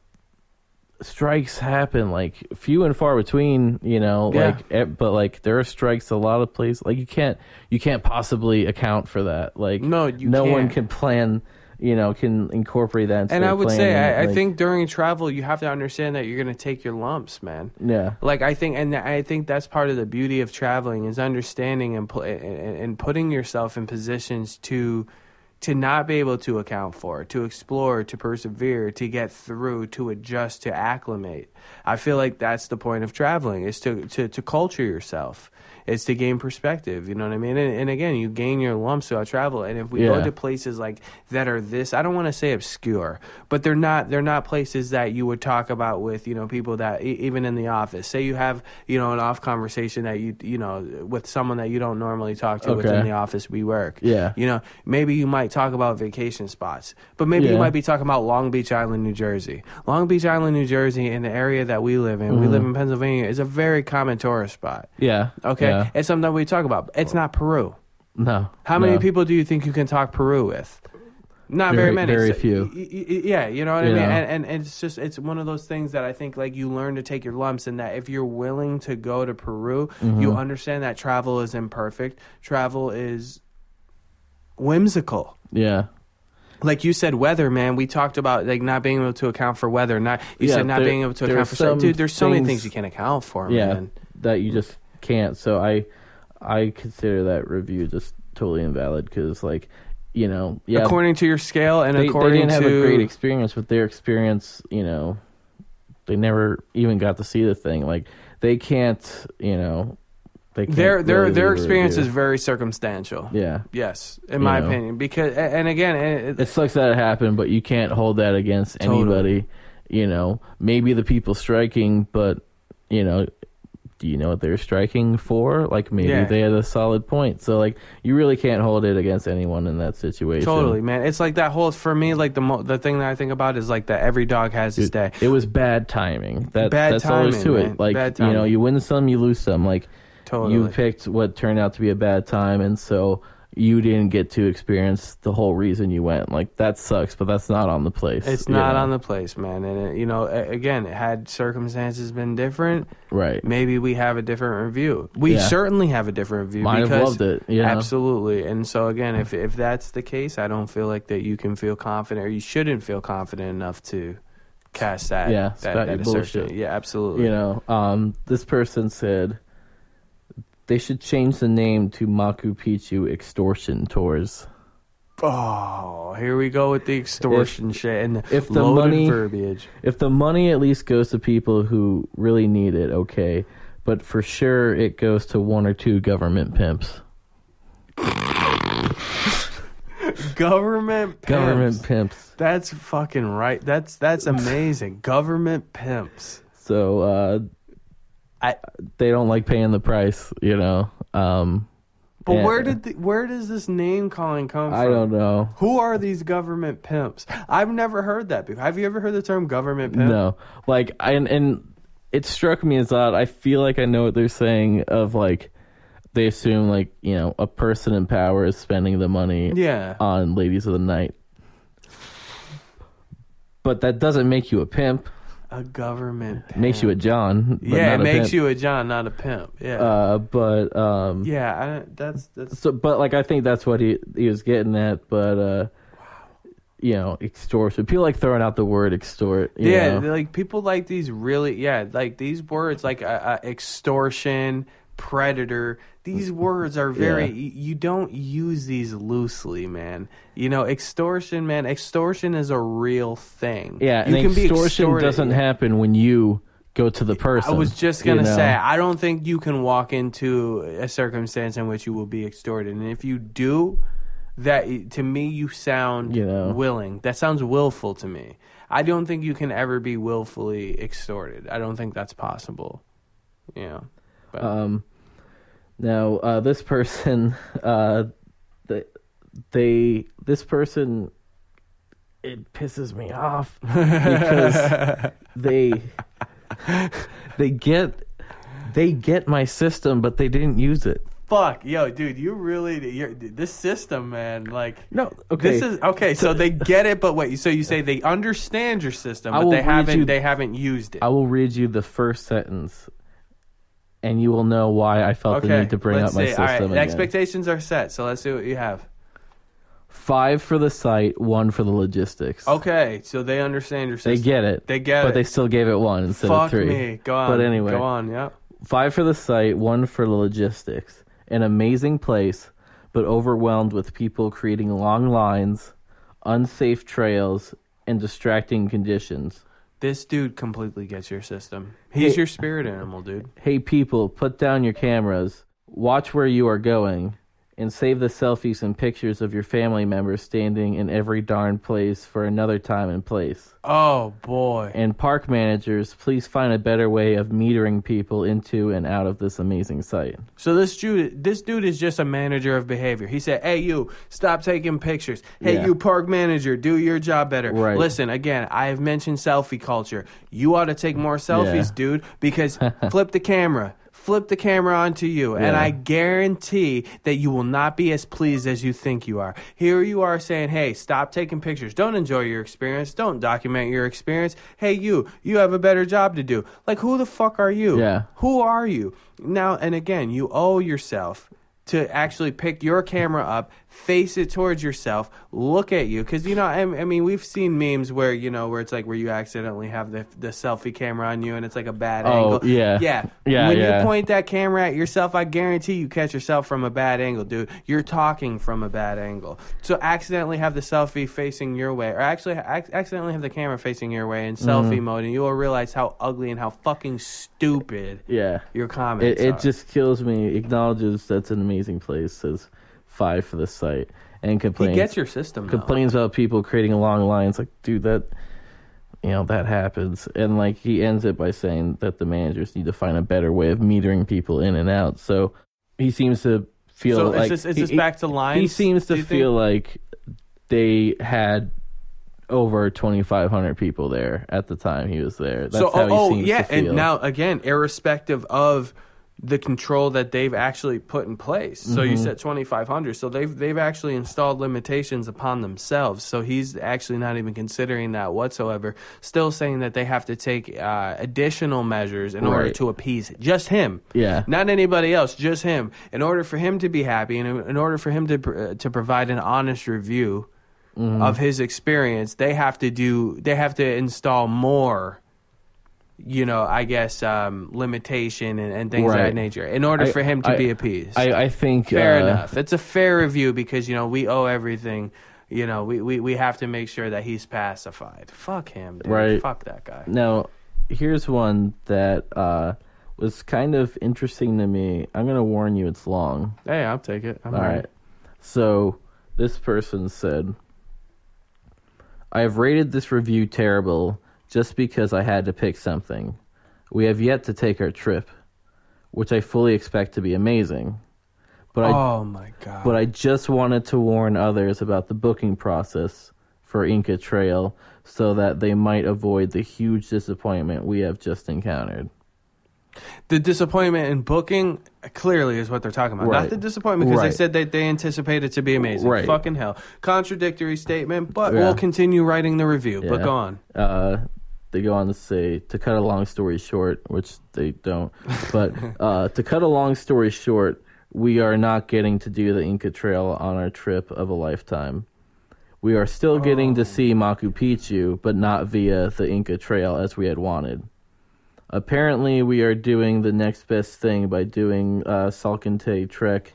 strikes happen like few and far between. You know, Yeah. like eh, but like there are strikes a lot of places. Like you can't you can't possibly account for that. Like No, no one can't. can plan. You know, can incorporate that. Into and I would say, I, I think during travel, you have to understand that you're going to take your lumps, man. yeah, Like I think, and I think that's part of the beauty of traveling is understanding and pl- and, and putting yourself in positions to to not be able to account for, to explore, to persevere, to get through, to adjust, to acclimate. I feel like that's the point of traveling is to to, to culture yourself. It's to gain perspective, you know what I mean? And, and again, you gain your lumps throughout travel. And if we go to places like that are this, I don't want to say obscure, but they're not. They're not places that you would talk about with you know people that e- even in the office. Say you have you know an off conversation that you you know with someone that you don't normally talk to within the office we work. Yeah. you know maybe you might talk about vacation spots, but maybe you might be talking about Long Beach Island, New Jersey. Long Beach Island, New Jersey, in the area that we live in, we mm-hmm. live in Pennsylvania, is a very common tourist spot. yeah. Okay, yeah. It's something we talk about. It's not Peru. no. How many no. people do you think you can talk Peru with? Not very, Very- many. very So- few. y- y- yeah, you know what I mean. And, and and it's just it's one of those things that I think like you learn to take your lumps, and that if you're willing to go to Peru, Mm-hmm. you understand that travel is imperfect. Travel is whimsical. Yeah. Like you said, weather, man. We talked about like not being able to account for weather. Not you Yeah, said not there- being able to account for some, dude. There's so many things- things you can't account for, yeah man. that you just can't so i i consider that review just totally invalid because like you know yeah According to your scale and they, they didn't have a great experience with their experience you know they never even got to see the thing like they can't you know they can't their their really their experience is very circumstantial. yeah Yes, in You my know. opinion, because and again, it, it sucks that it happened but you can't hold that against Totally. anybody you know maybe the people striking but you know do you know what they're striking for like maybe Yeah. they had a solid point so like you really can't hold it against anyone in that situation totally, man. It's like that whole for me, like the mo- the thing that I think about is like that every dog has his day. it was bad timing that Bad that's timing, to man. it like you know you win some you lose some like Totally. you picked what turned out to be a bad time and so you didn't get to experience the whole reason you went like that sucks but that's not on the place It's not know? on the place, man. And it, you know, again, had circumstances been different, right maybe we have a different review. We Yeah. certainly have a different review. might have loved it yeah Absolutely. And so again, if if that's the case, I don't feel like that you can feel confident or you shouldn't feel confident enough to cast that Yeah, that, that assertion. bullshit. Yeah, absolutely. you know um this person said they should change the name to Machu Picchu extortion tours Oh, here we go with the extortion shit and if the money- verbiage. if the money at least goes to people who really need it okay but for sure it goes to one or two government pimps Government pimps. government pimps That's fucking right. That's that's amazing. Government pimps. so uh I, they don't like paying the price you know um but where did the, where does this name calling come from? I don't know Who are these government pimps? I've never heard that before. Have you ever heard the term government pimp? No, like I and, and it struck me as odd. I feel like I know what they're saying. Of like, they assume like you know a person in power is spending the money Yeah. on ladies of the night, but that doesn't make you a pimp. A government pimp. Makes you a John. But yeah, it makes pimp. you a John, not a pimp. Yeah. Uh, but um, yeah, I, that's that's so but like I think that's what he he was getting at. But uh, you know, extortion. People like throwing out the word extort. you Yeah, like people like these really, yeah, like these words like uh, uh, extortion, predator. These words are very. Yeah. You don't use these loosely, man. You know, extortion, man. Extortion is a real thing. yeah. you And extortion extorted. doesn't happen when you go to the person. I was just gonna know? say, I don't think you can walk into a circumstance in which you will be extorted, and if you do, that to me you sound You know. willing. That sounds willful to me. I don't think you can ever be willfully extorted. I don't think that's possible. You know, but Um, now uh, this person, uh, they, they, this person, it pisses me off because they, they get, they get my system, but they didn't use it. fuck, yo, dude, you really you're, this system, man. Like, No, okay. this is okay. So they get it, but wait. So you say they understand your system, I but they haven't. you- They haven't used it. I will read you the first sentence, and you will know why I felt the need to bring up my see. system. All right, again. expectations are set, so let's see what you have. Five for the site, one for the logistics. Okay, so they understand your system. They get it. They get but it. they still gave it one instead Fuck of three. me. Go on. But anyway, go on. Yep. five for the site, one for the logistics. An amazing place, but overwhelmed with people creating long lines, unsafe trails, and distracting conditions. This dude completely gets your system. He's Hey- your spirit animal, dude. Hey, people, put down your cameras, watch where you are going, and save the selfies and pictures of your family members standing in every darn place for another time and place. Oh boy. And park managers, please find a better way of metering people into and out of this amazing site. So this dude, this dude is just a manager of behavior. He said, "Hey, you, stop taking pictures. Hey, Yeah. you, park manager, do your job better. Right. Listen, again, I have mentioned selfie culture. You ought to take more selfies, Yeah. dude, because flip the camera." Flip the camera onto you, and I guarantee that you will not be as pleased as you think you are. Here you are saying, "Hey, stop taking pictures. Don't enjoy your experience. Don't document your experience. Hey, you, you have a better job to do." Like, who the fuck are you? Yeah. Who are you? Now, and again, you owe yourself to actually pick your camera up, face it towards yourself, look at you. Because, you know, I, I mean, we've seen memes where, you know, where it's like where you accidentally have the, the selfie camera on you and it's like a bad Oh, angle. yeah. Yeah. Yeah, When yeah. you point that camera at yourself, I guarantee you catch yourself from a bad angle, dude. You're talking from a bad angle. So accidentally have the selfie facing your way, or actually ac- accidentally have the camera facing your way in Mm-hmm. selfie mode, and you will realize how ugly and how fucking stupid Yeah. your comments It, are. it just kills me. Acknowledges that's an amazing place. Says five for the site and complains. he gets your system. though. complains about people creating long lines. Like, dude, that you know that happens. And like he ends it by saying that the managers need to find a better way of metering people in and out. So he seems to feel So like is this, is he- this he- back to lines? He seems to you think? feel like they had over 2,500 people there at the time he was there. That's so. how Oh, he oh, seems yeah, to feel. and now again, irrespective of the control that they've actually put in place. So Mm-hmm. you said twenty five hundred. So they've they've actually installed limitations upon themselves. So he's actually not even considering that whatsoever. Still saying that they have to take uh, additional measures in order to appease just him. Yeah. not anybody else, just him. In order for him to be happy, and in- in order for him to pr- uh, to provide an honest review Mm-hmm. of his experience, they have to do they have to install more. You know, I guess um, limitation and, and things of that nature in order I- for him to I- be appeased. I, I think fair uh, enough. It's a fair review because you know we owe everything. You know, we, we, we have to make sure that he's pacified. Fuck him, dude. Right. Fuck that guy. Now, here's one that uh, was kind of interesting to me. I'm going to warn you, it's long. Hey, I'll take it. I'm All all right. right. So this person said, I have rated this review terrible just because I had to pick something. We have yet to take our trip, which I fully expect to be amazing. But I Oh my god. but I just wanted to warn others about the booking process for Inca Trail so that they might avoid the huge disappointment we have just encountered. The disappointment in booking clearly is what they're talking about. Not the disappointment because Right. they said that they anticipated it to be amazing. Right. Fucking hell. Contradictory statement, but Yeah. we'll continue writing the review. But go on. Uh, they go on to say, to cut a long story short, which they don't, but uh, to cut a long story short, we are not getting to do the Inca Trail on our trip of a lifetime. We are still getting to see Machu Picchu, but not via the Inca Trail as we had wanted. Apparently, we are doing the next best thing by doing uh, Salkantay Trek,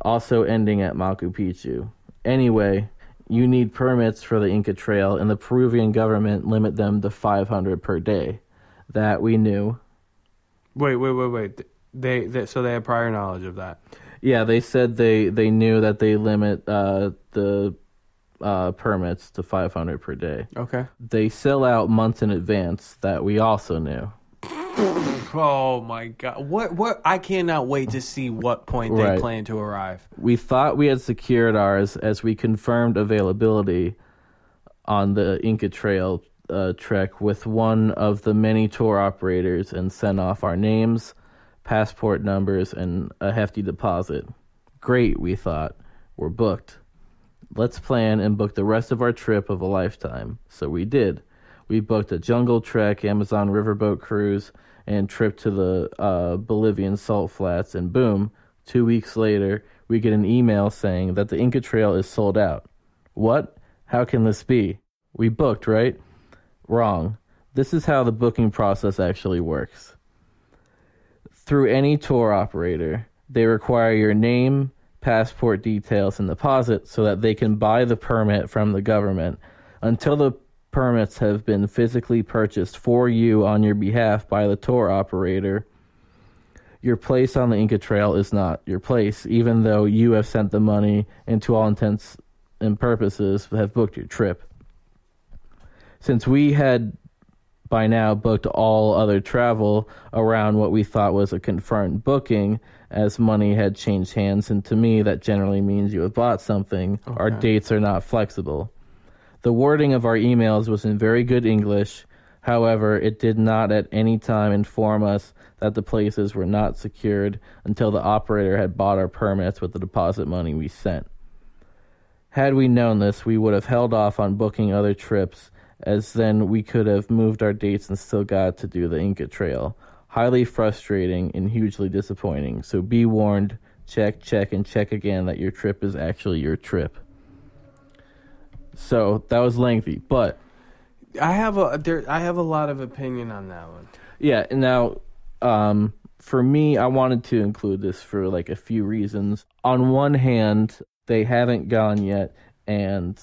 also ending at Machu Picchu. Anyway, you need permits for the Inca Trail, and the Peruvian government limit them to 500 per day. That we knew. Wait, wait, wait, wait. They, they so they had prior knowledge of that. Yeah, they said they they knew that they limit uh, the uh, permits to 500 per day. Okay. They sell out months in advance. That we also knew. Oh my god. What what I cannot wait to see what point they Right. plan to arrive. We thought we had secured ours as we confirmed availability on the Inca Trail uh, trek with one of the many tour operators and sent off our names, passport numbers, and a hefty deposit. Great, we thought. We're booked. Let's plan and book the rest of our trip of a lifetime. So we did. We booked a jungle trek, Amazon riverboat cruise, and trip to the uh, Bolivian salt flats. And boom, two weeks later, we get an email saying that the Inca Trail is sold out. What? How can this be? We booked, right? Wrong. This is how the booking process actually works. Through any tour operator, they require your name, passport details, and deposit so that they can buy the permit from the government. Until the permits have been physically purchased for you on your behalf by the tour operator, your place on the Inca Trail is not your place, even though you have sent the money and to all intents and purposes have booked your trip. Since we had by now booked all other travel around what we thought was a confirmed booking, as money had changed hands, and to me that generally means you have bought something. Our dates are not flexible. The wording of our emails was in very good English. However, it did not at any time inform us that the places were not secured until the operator had bought our permits with the deposit money we sent. Had we known this, we would have held off on booking other trips, as then we could have moved our dates and still got to do the Inca Trail. Highly frustrating and hugely disappointing. So be warned, check, check, and check again that your trip is actually your trip. So that was lengthy, but I have a there I have a lot of opinion on that one. yeah. and Now, um, for me, I wanted to include this for like a few reasons. On one hand, they haven't gone yet, and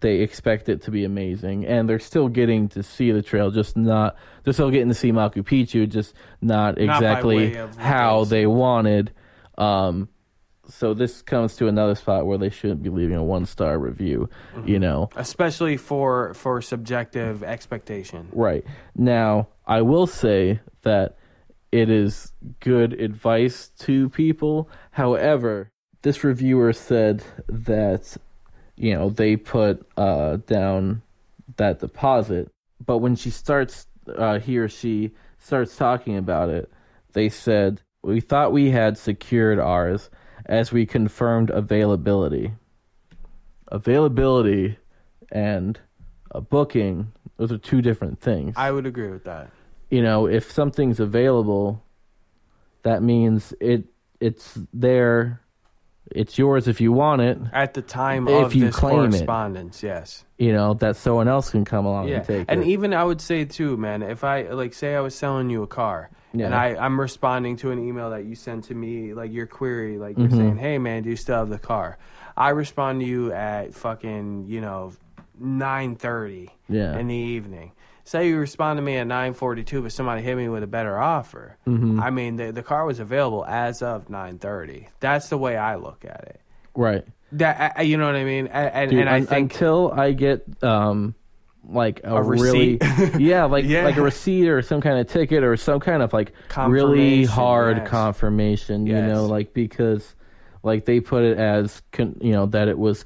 they expect it to be amazing, and they're still getting to see the trail, just not. They're still getting to see Machu Picchu, just not exactly what how they they wanted. Um, so this comes to another spot where they shouldn't be leaving a one star review. You know, Especially for for subjective expectation. Right. Now, I will say that it is good advice to people. However, this reviewer said that, you know, they put uh, down that deposit, but when she starts, uh, he or she starts talking about it, they said, We thought we had secured ours as we confirmed availability. Availability and a booking, those are two different things I would agree with that. you know, if something's available, that means it it's there, it's yours if you want it. At the time If of you this claim it. correspondence, yes. You know that someone else can come along Yeah, and take and it. And even I would say too, man. If I like, say I was selling you a car, and I I'm responding to an email that you sent to me, like your query, like Mm-hmm. you're saying, "Hey, man, do you still have the car?" I respond to you at fucking you know nine thirty Yeah. in the evening. Say you respond to me at nine forty two, but somebody hit me with a better offer. Mm-hmm. I mean, the the car was available as of nine thirty. That's the way I look at it. right, That I- you know what I mean? And, and, Dude, and I un- think until I get um like a, A really receipt. yeah like Yeah. like a receipt or some kind of ticket or some kind of like really hard yes. confirmation you know like because like they put it as con- you know that it was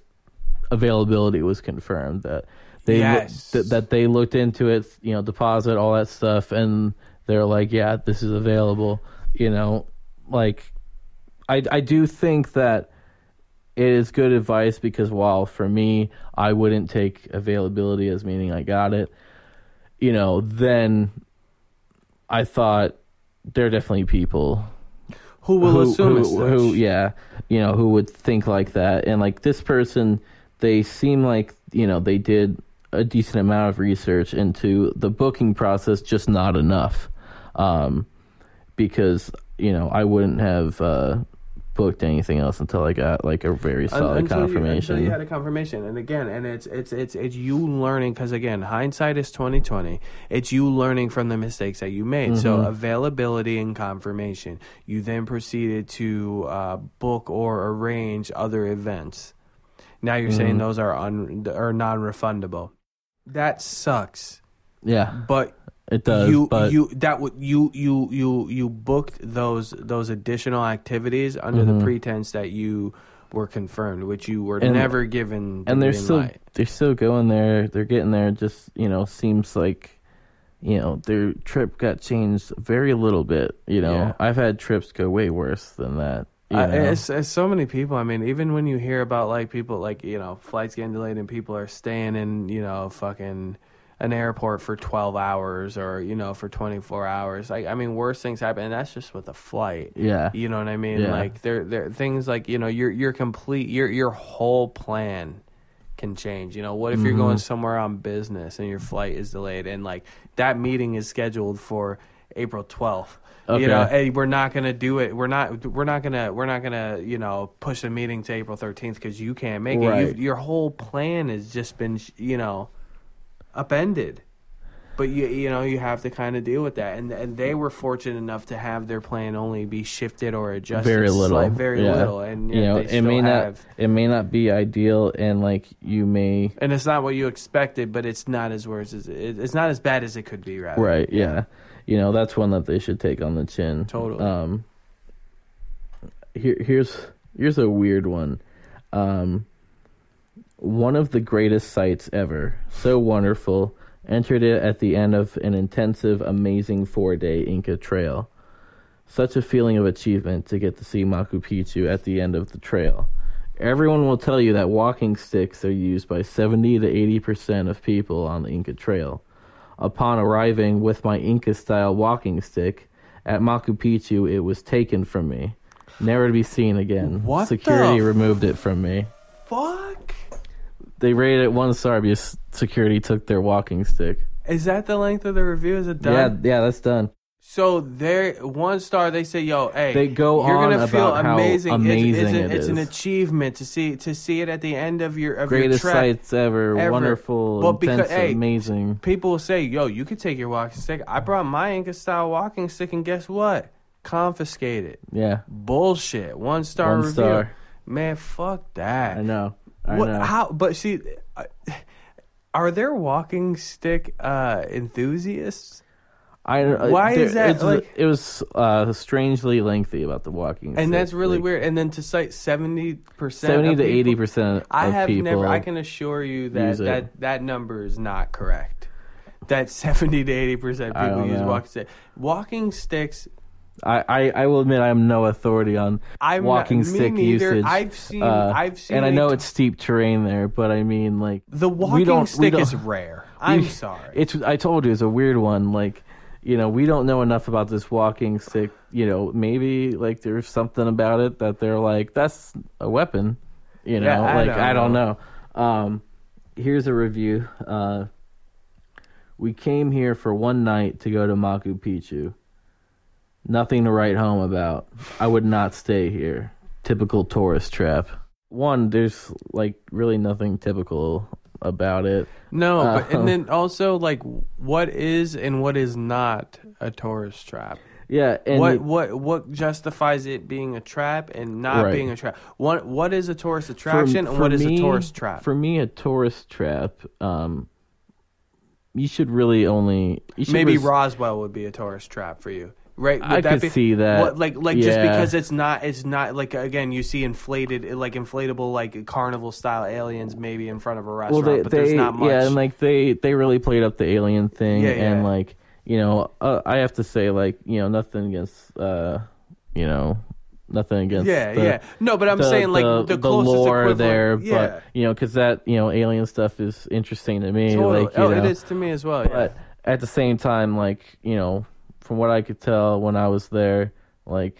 availability was confirmed that they Yes. that that they looked into it you know deposit all that stuff and they're like yeah this is available you know? Like I I do think that it is good advice because while for me I wouldn't take availability as meaning I got it, you know, then I thought there are definitely people who will who, assume who, who yeah, you know, who would think like that. And like this person they seem like you know they did a decent amount of research into the booking process, just not enough. Um, because you know I wouldn't have uh, booked anything else until I got like a very solid until confirmation. You, until you had a confirmation, and again, and it's it's it's it's you learning because again, hindsight is twenty twenty. It's you learning from the mistakes that you made. So Mm-hmm. availability and confirmation. You then proceeded to uh, book or arrange other events. Now you're Mm-hmm. saying those are un are non refundable. That sucks. yeah, But it does. you but you that would you you you you booked those those additional activities under the pretense that you were confirmed, which you were Mm-hmm. And- never given. the and they're still light. they're still going there. They're getting there. Just you know, seems like you know their trip got changed very little bit. You know, Yeah. I've had trips go way worse than that. Uh, it's, it's so many people. I mean, even when you hear about like people like you know flights getting delayed and people are staying in you know fucking an airport for twelve hours or you know for twenty four hours. Like I mean, worse things happen, and that's just with a flight. yeah, You know what I mean? Yeah. Like there there things like, you know, your your complete your your whole plan can change. You know, what if you're going Mm-hmm. somewhere on business and your flight is delayed and like that meeting is scheduled for April 12th. You know, Okay. hey, we're not gonna do it. We're not. We're not gonna. We're not gonna. You know, push the meeting to April thirteenth because you can't make it. You've, your whole plan has just been, you know, upended. But you you know you have to kind of deal with that, and and they were fortunate enough to have their plan only be shifted or adjusted very little, slight- very yeah. little, and you yet know they it may have, not it may not be ideal, and like you may and it's not what you expected, but it's not as worse as it, it's not as bad as it could be, rather. right, yeah. You know that's one that they should take on the chin. Totally. Um, here, here's here's a weird one. Um, one of the greatest sights ever. So wonderful. Entered it at the end of an intensive, amazing four day Inca trail. Such a feeling of achievement to get to see Machu Picchu at the end of the trail. Everyone will tell you that walking sticks are used by 70 to 80% of people on the Inca Trail. Upon arriving with my Inca style walking stick at Machu Picchu, it was taken from me. Never to be seen again. What Security f- removed it from me. Fuck. They rated it one star because security took their walking stick. Is that the length of the review? Is it done? Yeah, yeah, that's done. So there, one star. They say, "Yo, hey, They go you're on gonna feel how amazing. It's- amazing it's, it it's an achievement to see to see it at the end of your of Greatest your trek. sights ever, ever. wonderful, But because- hey, amazing. People will say, "Yo, you could take your walking stick." I brought my Inca style walking stick, and guess what? Confiscated. Yeah, Bullshit. One star One review. star. Man, fuck that. I know. I What? know. How? But see, uh, are there walking stick uh, enthusiasts? I, uh, Why there- is that, like- it was uh, strangely lengthy about the walking, And that's really Like, weird. And then to cite seventy percent, Seventy to eighty percent I have never. I can assure you that that that number is not correct. That seventy to eighty percent people use know. walking sticks. Walking sticks. I, I, I will admit I'm no authority on I'm walking not, stick neither. usage. I've seen. uh, I've seen. and I know a- it's steep terrain there, but I mean, like the walking stick is rare. I'm we- sorry. It's I told you it's a weird one. Like, you know, we don't know enough about this walking stick. You know, maybe like there's something about it that they're like that's a weapon. You know, Yeah, I like don't I don't know. Um, here's a review. Uh, we came here for one night to go to Machu Picchu. Nothing to write home about. I would not stay here. Typical tourist trap. One, there's like really nothing typical about it. no, but and then also like what is and what is not a tourist trap. Yeah, and what what what justifies it being a trap and not Right. being a trap? What what is a tourist attraction and for what is me- a tourist trap? For me, a tourist trap, um, you should really only you should Maybe res- Roswell would be a tourist trap for you, right? Would I that could be, see that. What, like like just because it's not it's not like again you see inflated like inflatable like carnival style aliens maybe in front of a Well, restaurant, they, but they there's not much. yeah, and like they they really played up the alien thing, Yeah, yeah. and like you know, uh, I have to say like you know nothing against uh, you know, nothing against yeah, the, yeah. No, but I'm the- saying like the, the, lore there, yeah, but you know, because that you know alien stuff is interesting to me. totally. Like oh, know, it is to me as well. Yeah. but at the same time, like you know, from what I could tell when I was there, like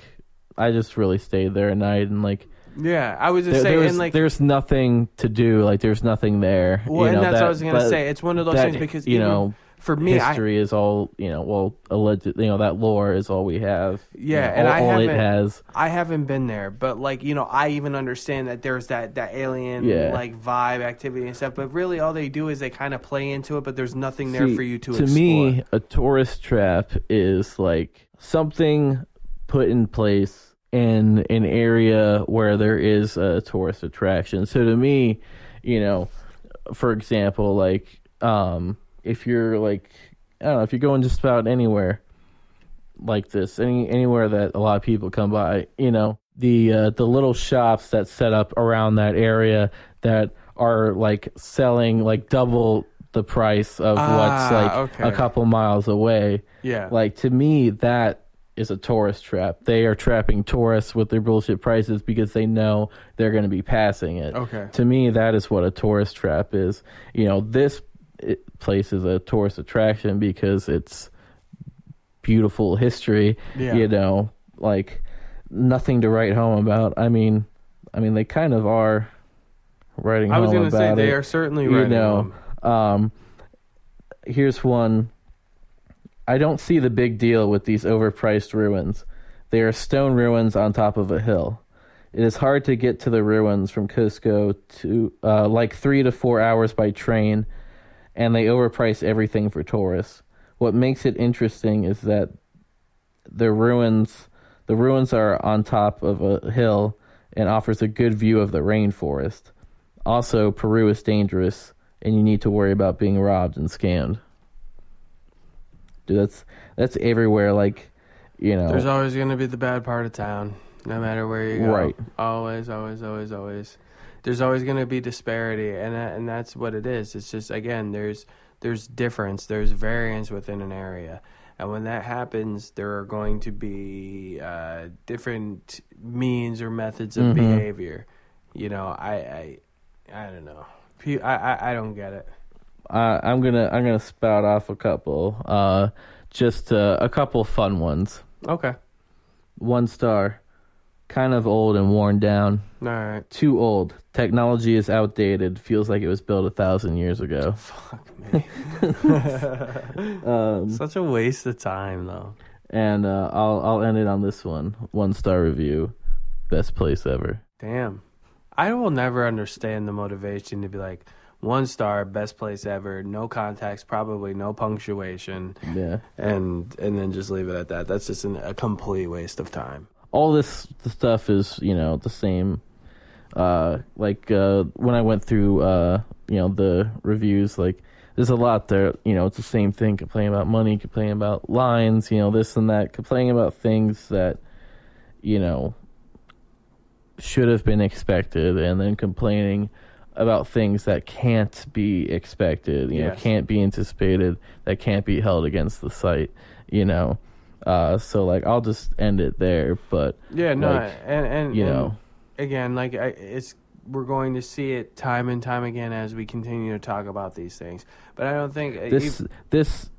I just really stayed there at night, and like Yeah, I was just There, saying, there's, like, there's nothing to do. Like there's nothing there. well, you and that's that, what I was gonna that- say. It's one of those that, things because you even know for me, I, history is all you know. Well, alleged. You know that lore is all we have. You Yeah, know, and all, I all it has. I haven't been there, but like you know, I even understand that there's that that alien Yeah. like vibe activity and stuff. But really, all they do is they kind of play into it, but there's nothing there See, for you to. To explore. me, a tourist trap is like something put in place in an area where there is a tourist attraction. So to me, you know, for example, like um, if you're like I don't know, if you're going just about anywhere like this, any anywhere that a lot of people come by, you know, the uh, the little shops that set up around that area that are like selling like double the price of what's Ah, like okay. a couple miles away. yeah, Like to me, that is a tourist trap. They are trapping tourists with their bullshit prices because they know they're going to be passing it. Okay. To me, that is what a tourist trap is. You know, this it, place is a tourist attraction because it's beautiful history. Yeah. You know, like nothing to write home about. I mean, I mean, they kind of are writing I was home gonna say about they are certainly you know um here's one i don't see the big deal with these overpriced ruins they are stone ruins on top of a hill it is hard to get to the ruins from cusco to uh, like three to four hours by train and they overprice everything for tourists what makes it interesting is that the ruins the ruins are on top of a hill and offers a good view of the rainforest also, Peru is dangerous, and you need to worry about being robbed and scammed. Dude, that's that's everywhere. Like, you know, There's always going to be the bad part of town, no matter where you go. Right. Always, always, always, always. There's always going to be disparity, and that, and that's what it is. It's just again, there's there's difference, there's variance within an area, and when that happens, there are going to be uh, different means or methods of Mhm. behavior. You know, I, I, I don't know. I, I, I don't get it. uh, I'm gonna I'm gonna spout off a couple. Uh, just uh, a couple fun ones. Okay. One star, kind of old and worn down. All right. Too old. Technology is outdated. Feels like it was built a thousand years ago. Fuck me. Um, Such a waste of time, though. and uh, I'll I'll end it on this one. One star review. Best place ever. Damn. I will never understand the motivation to be like one star, best place ever, no context, probably no punctuation, Yeah. and and then just leave it at that. That's just an, a complete waste of time. All this stuff is you know the same. Uh like uh when i went through uh you know the reviews like there's a lot there you know it's the same thing complaining about money complaining about lines you know this and that complaining about things that you know should have been expected and then complaining about things that can't be expected you know can't be anticipated that can't be held against the site you know uh so like i'll just end it there but Yeah, no, Like, and and you and know. again, like I, it's we're going to see it time and time again as we continue to talk about these things. But I don't think uh, this this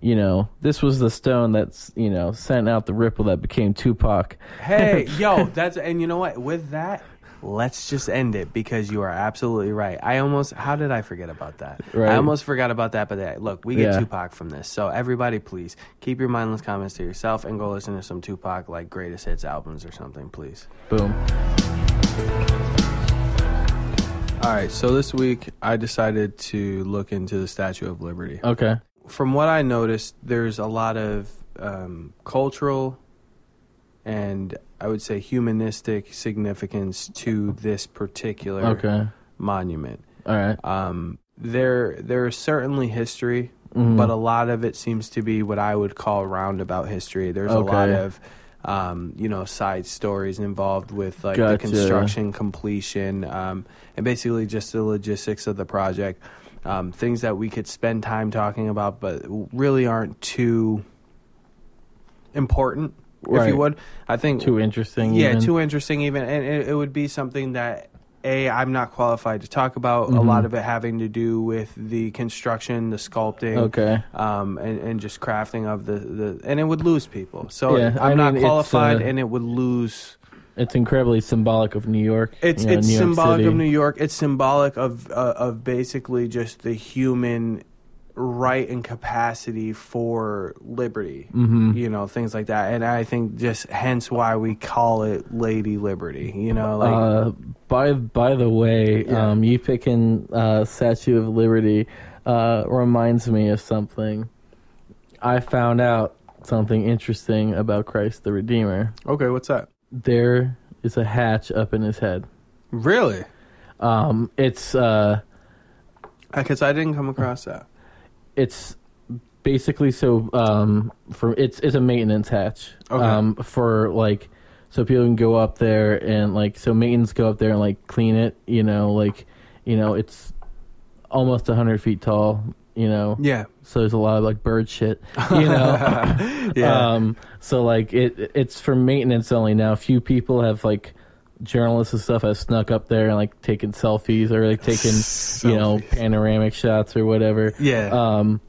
you know this was the stone that's you know sent out the ripple that became tupac Hey, yo, that's and you know what? With that, let's just end it because you are absolutely right. I almost how did I forget about that? Right. I almost forgot about that. But that, look, we get Yeah. Tupac from this, so everybody, please keep your mindless comments to yourself and go listen to some Tupac like greatest hits albums or something, please. boom All right, so this week I decided to look into the Statue of Liberty. okay from what I noticed, there's a lot of um, cultural and I would say humanistic significance to this particular okay monument. all right Um, there, there is certainly history, Mhm. but a lot of it seems to be what I would call roundabout history. There's a lot of um, you know, side stories involved with like the construction completion, um, and basically just the logistics of the project. Um, things that we could spend time talking about, but really aren't too important, if you would. I think too interesting yeah, even. too interesting even, and it, it would be something that a I'm not qualified to talk about. A Mhm. lot of it having to do with the construction, the sculpting, okay um, and and just crafting of the, the and it would lose people. So Yeah, I'm I not mean, it's, qualified, uh, and it would lose It's incredibly symbolic of New York. It's you know, it's New symbolic City. of New York. It's symbolic of uh, of basically just the human right and capacity for liberty. Mhm. You know, things like that. And I think just hence why we call it Lady Liberty. You know, like uh, by by the way, Yeah. um, you picking uh, Statue of Liberty uh, reminds me of something. I found out something interesting about Christ the Redeemer. okay, what's that? There is a hatch up in his head. Really? Um, it's uh, Because I didn't come across that. It's basically so um for it's it's a maintenance hatch Okay. um for like so people can go up there and like so maintenance go up there and like clean it you know like you know it's almost 100 feet tall you know Yeah. so there's a lot of like bird shit you know Yeah. um so like it it's for maintenance only now a few people have like journalists and stuff have snuck up there and like taken selfies or like taken you know panoramic shots or whatever yeah. um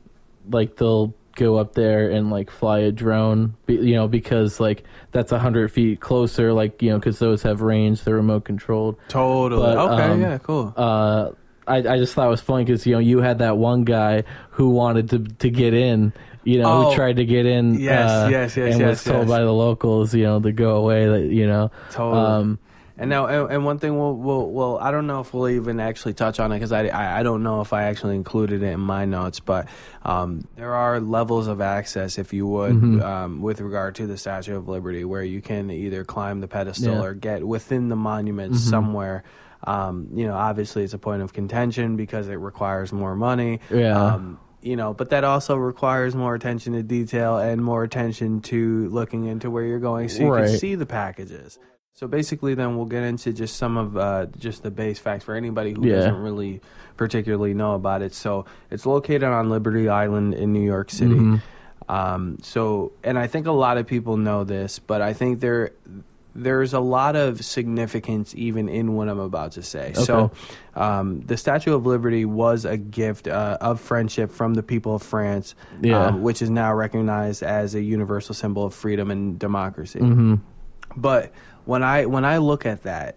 like they'll go up there and like fly a drone you know because like that's a hundred feet closer like you know because those have range they're remote controlled totally. but, okay. um, yeah. Cool. uh I, I just thought it was funny because you know you had that one guy who wanted to to get in you know Oh. who tried to get in Yes, uh, yes, yes, and yes, was told yes. by the locals you know to go away that you know Totally. um And now, and, and one thing we'll, we'll, well, I don't know if we'll even actually touch on it because I, I, I don't know if I actually included it in my notes, but um, there are levels of access, if you would, Mm-hmm. um, with regard to the Statue of Liberty, where you can either climb the pedestal Yeah. Mm-hmm. or get within the monument somewhere. Um, you know, obviously it's a point of contention because it requires more money. Yeah. Um, you know, but that also requires more attention to detail and more attention to looking into where you're going so you Right. can see the packages. So basically, then we'll get into just some of uh, just the base facts for anybody who Yeah. doesn't really particularly know about it. So it's located on Liberty Island in New York City. Mhm. Um, so, and I think a lot of people know this, but I think there there's a lot of significance even in what I'm about to say. So, um, the Statue of Liberty was a gift uh, of friendship from the people of France, Yeah. um, which is now recognized as a universal symbol of freedom and democracy. mhm. But when I when I look at that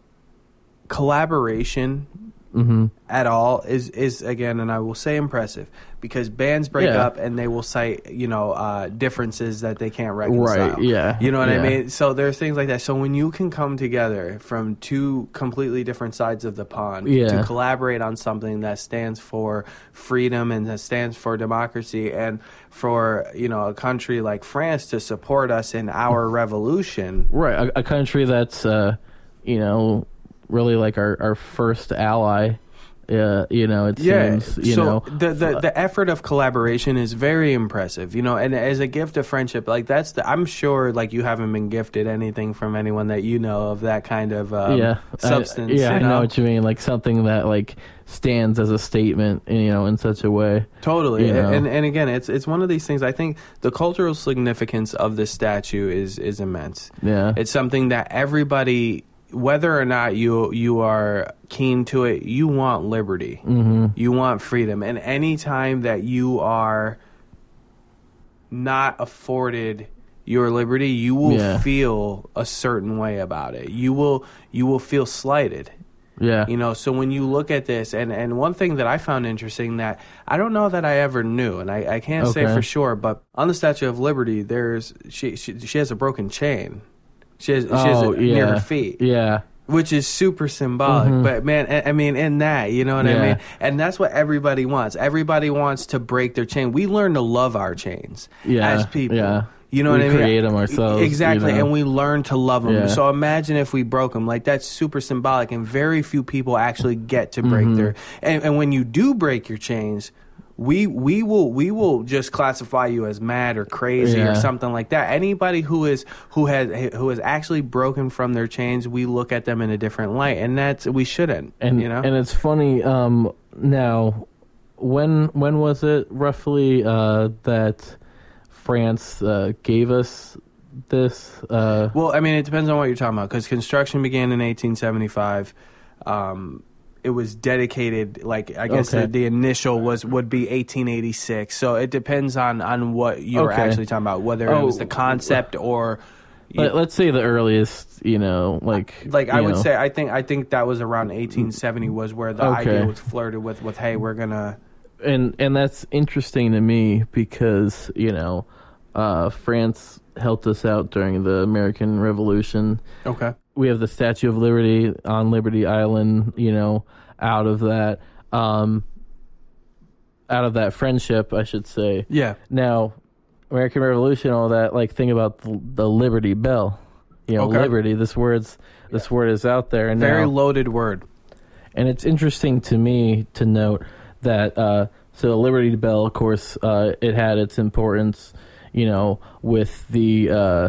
collaboration Mhm. at all is is again, and I will say impressive because bands break Yeah. up and they will cite you know uh, differences that they can't reconcile. right yeah You know what I mean? So there's things like that. So when you can come together from two completely different sides of the pond Yeah. to collaborate on something that stands for freedom and that stands for democracy and for, you know, a country like France to support us in our revolution. Right, a, a country that's uh, you know really like our our first ally. Uh, you know, it Yeah, seems you so know the, the the effort of collaboration is very impressive, you know, and as a gift of friendship, like that's the I'm sure like you haven't been gifted anything from anyone that you know of that kind of um, yeah I- substance. yeah, you I know what you mean. Like something that like stands as a statement, you know, in such a way. Totally, You know? and and again, it's it's one of these things. I think the cultural significance of this statue is is immense. Yeah, It's something that everybody, whether or not you you are keen to it, you want liberty, hmm you want freedom, and any time that you are not afforded your liberty, you will Yeah. feel a certain way about it. You will you will feel slighted. yeah, You know, so when you look at this, and, and one thing that I found interesting that I don't know that I ever knew, and I, I can't say for sure, but on the Statue of Liberty, there's she she, she has a broken chain. She has, she has oh it yeah, near her feet, yeah, which is super symbolic. Mhm. But man, I, I mean, in that, you know what I mean? And that's what everybody wants. Everybody wants to break their chain. We learn to love our chains yeah, as people. Yeah, You know we what I mean? create them ourselves. Exactly, you know? and we learn to love them. Yeah. So imagine if we broke them. Like that's super symbolic, and very few people actually get to break Mm-hmm. their. And, and when you do break your chains, we we will we will just classify you as mad or crazy Yeah. or something like that. Anybody who is who has who has actually broken from their chains, we look at them in a different light, and that's we shouldn't. and you know, and it's funny. Um, now, when when was it roughly uh, that France uh, gave us this? Uh, Well, I mean, it depends on what you're talking about because construction began in 1875. Um, it was dedicated, like I guess Okay. the, the initial was would be 1886. So it depends on on what you're Okay. actually talking about, whether it was Oh. the concept or Let, let's say the earliest, you know, like like I would know, say, I think I think that was around 1870 was where the Okay. idea was flirted with. With hey, we're gonna and and that's interesting to me because you know, uh, France helped us out during the American Revolution. okay, we have the Statue of Liberty on Liberty Island, you know, out of that um out of that friendship, I should say. yeah, Now, American Revolution, all that, like think about the, the Liberty Bell. You know, Okay. liberty, this word's this word is out there and very now, loaded word. and it's interesting to me to note that uh, so Liberty Bell, of course, uh, it had its importance, you know, with the uh,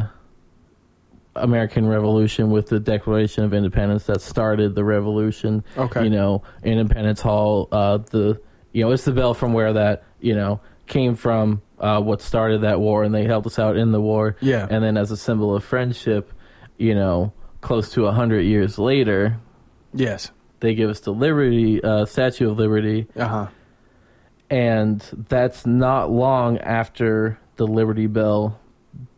American Revolution, with the Declaration of Independence that started the revolution. Okay. you know, Independence Hall, uh, the you know, it's the bell from where that you know came from. Uh, what started that war, and they helped us out in the war. Yeah. and then as a symbol of friendship, you know, close to a hundred years later, Yes. they give us the Liberty uh, Statue of Liberty, Uh huh. and that's not long after the Liberty Bell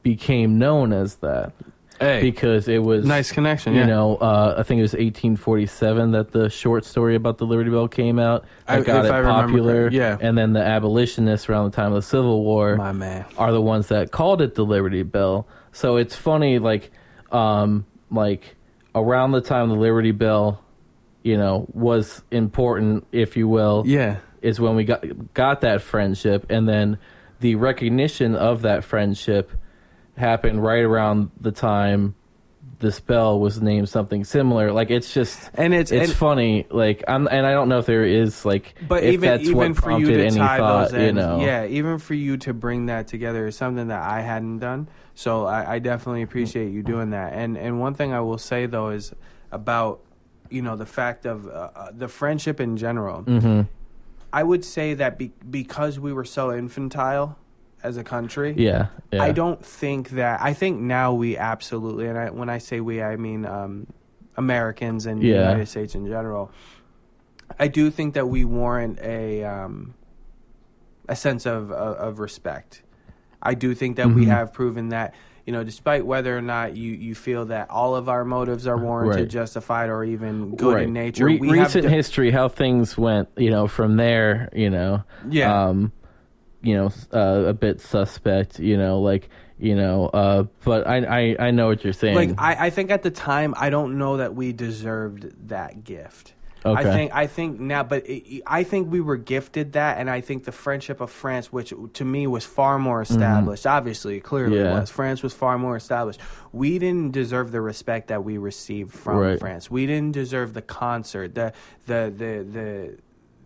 became known as that Hey, because it was nice connection. You yeah. know, uh, I think it was 1847 that the short story about the Liberty Bell came out. I- That got if it I popular. yeah. and then the abolitionists around the time of the Civil War my man. are the ones that called it the Liberty Bell. So it's funny, like, um, like around the time the Liberty Bell, you know, was important, if you will, Yeah. is when we got got that friendship, and then the recognition of that friendship happened right around the time this bell was named something similar. Like it's just. And it's It's and, funny, like I'm, and I don't know if there is like, but if even that's even what for you to any tie thought, those ends, you know, yeah, even for you to bring that together is something that I hadn't done. So I, I definitely appreciate you doing that. And and one thing I will say though is about you know the fact of uh, uh, the friendship in general. hmm I would say that be, because we were so infantile as a country, yeah, yeah, I don't think that. I think now we absolutely, and I, when I say we, I mean um, Americans and the United States in general. I do think that we warrant a um, a sense of of, of respect. I do think that we Mhm. have proven that. You know, despite whether or not you, you feel that all of our motives are warranted, Right. justified, or even good Right. in nature, Re- we have recent de- history, how things went, you know, from there, you know, Yeah. um, you know, uh, a bit suspect, you know, like, you know, uh, but I, I, I know what you're saying. like I, I think at the time I don't know that we deserved that gift. Okay. I think I think now, but it, I think we were gifted that, and I think the friendship of France, which to me was far more established, obviously, clearly Mm-hmm. Yeah. was. France was far more established. We didn't deserve the respect that we received from Right. France. We didn't deserve the concert, the the the the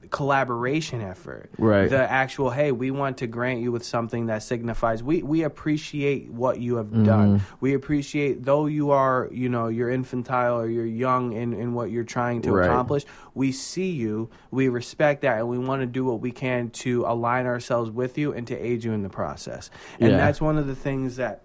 collaboration effort Right. the actual hey we want to grant you with something that signifies we we appreciate what you have Mm-hmm. done we appreciate though you are you know you're infantile or you're young in in what you're trying to Right. accomplish we see you we respect that and we want to do what we can to align ourselves with you and to aid you in the process and Yeah. that's one of the things that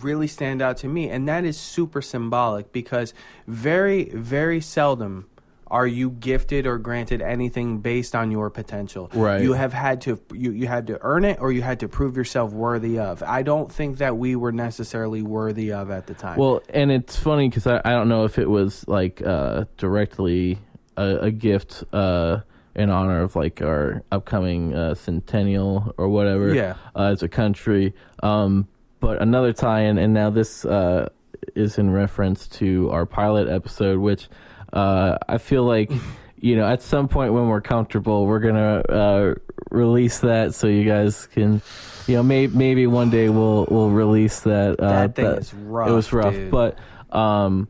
really stand out to me and that is super symbolic because very very seldom are you gifted or granted anything based on your potential Right. you have had to you, you had to earn it or you had to prove yourself worthy of i don't think that we were necessarily worthy of at the time Well, and it's funny because I, I don't know if it was like uh, directly a, a gift uh, in honor of like our upcoming uh, centennial or whatever Yeah. uh, as a country. Um, but another tie-in, and now this uh, is in reference to our pilot episode, which uh, I feel like. You know, at some point when we're comfortable, we're gonna uh, release that so you guys can, you know, maybe maybe one day we'll we'll release that. Uh, That thing is rough, It was rough, dude. but um,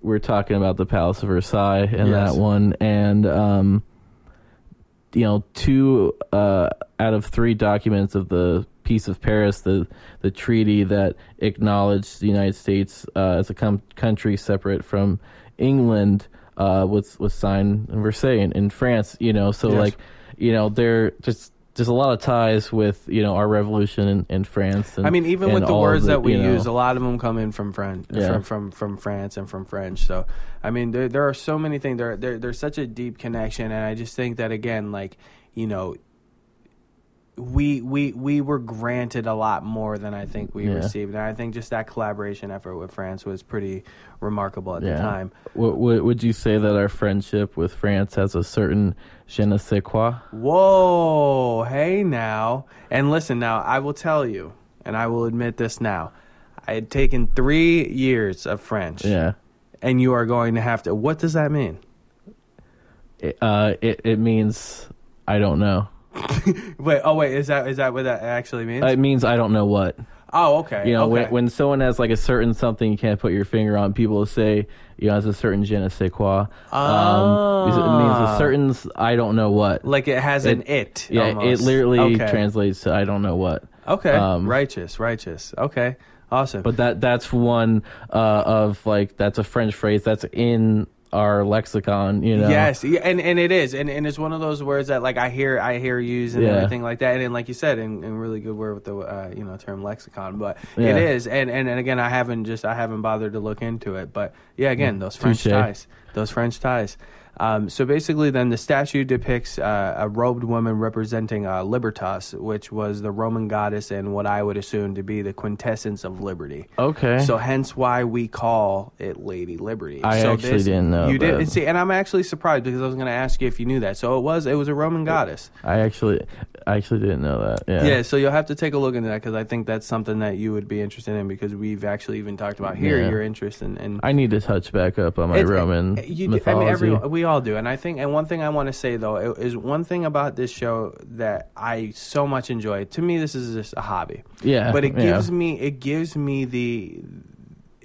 we're talking about the Palace of Versailles and Yes. that one, and um, you know, two uh, out of three documents of the Peace of Paris, the the treaty that acknowledged the United States uh, as a com- country separate from England, uh, was was signed in Versailles in, in France. You know, so Yes. like, you know, there just. There's a lot of ties with you know our revolution in, in France. And, I mean, even with the words of that we you know, use, a lot of them come in from French, Yeah. from, from from France and from French. So, I mean, there there are so many things. There, there there's such a deep connection, and I just think that again, like you know, we we we were granted a lot more than I think we Yeah. received, and I think just that collaboration effort with France was pretty remarkable at the time. W- w- would you say that our friendship with France has a certain je ne sais quoi? Whoa, hey now. And listen now, I will tell you, and I will admit this now. I had taken three years of French. Yeah. And you are going to have to. What does that mean? It, uh, it, it means I don't know. Wait, oh wait, is that is that what that actually means? It means I don't know what. oh, okay. You know, okay. when, when someone has like a certain something you can't put your finger on, people will say, you know, it's a certain je ne sais quoi. Um, it means Ah. a certain I don't know what. like it has an it. Yeah, almost. it literally okay. translates to I don't know what. Okay, um, righteous, righteous. Okay, awesome. But that that's one uh, of like that's a French phrase that's in our lexicon. You know. Yes, and and it is, and and it's one of those words that like I hear I hear used and Yeah. everything like that, and then, like you said, in, in really good word with the uh, you know term lexicon, but Yeah. it is, and, and and again I haven't just I haven't bothered to look into it, but yeah, again those French Touche. ties, those French ties. Um, so basically, then the statue depicts uh, a robed woman representing uh, Libertas, which was the Roman goddess and what I would assume to be the quintessence of liberty. Okay. So hence why we call it Lady Liberty. I so actually didn't know You that. didn't see, and I'm actually surprised because I was going to ask you if you knew that. So it was it was a Roman goddess. I actually I actually didn't know that. Yeah. Yeah. So you'll have to take a look into that because I think that's something that you would be interested in because we've actually even talked about here Yeah. your interest in. in I need to touch back up on my Roman you mythology. I mean, everyone, we all do, and I think, and one thing I want to say though is one thing about this show that I so much enjoy. To me, this is just a hobby. Yeah, but it yeah. gives me it gives me the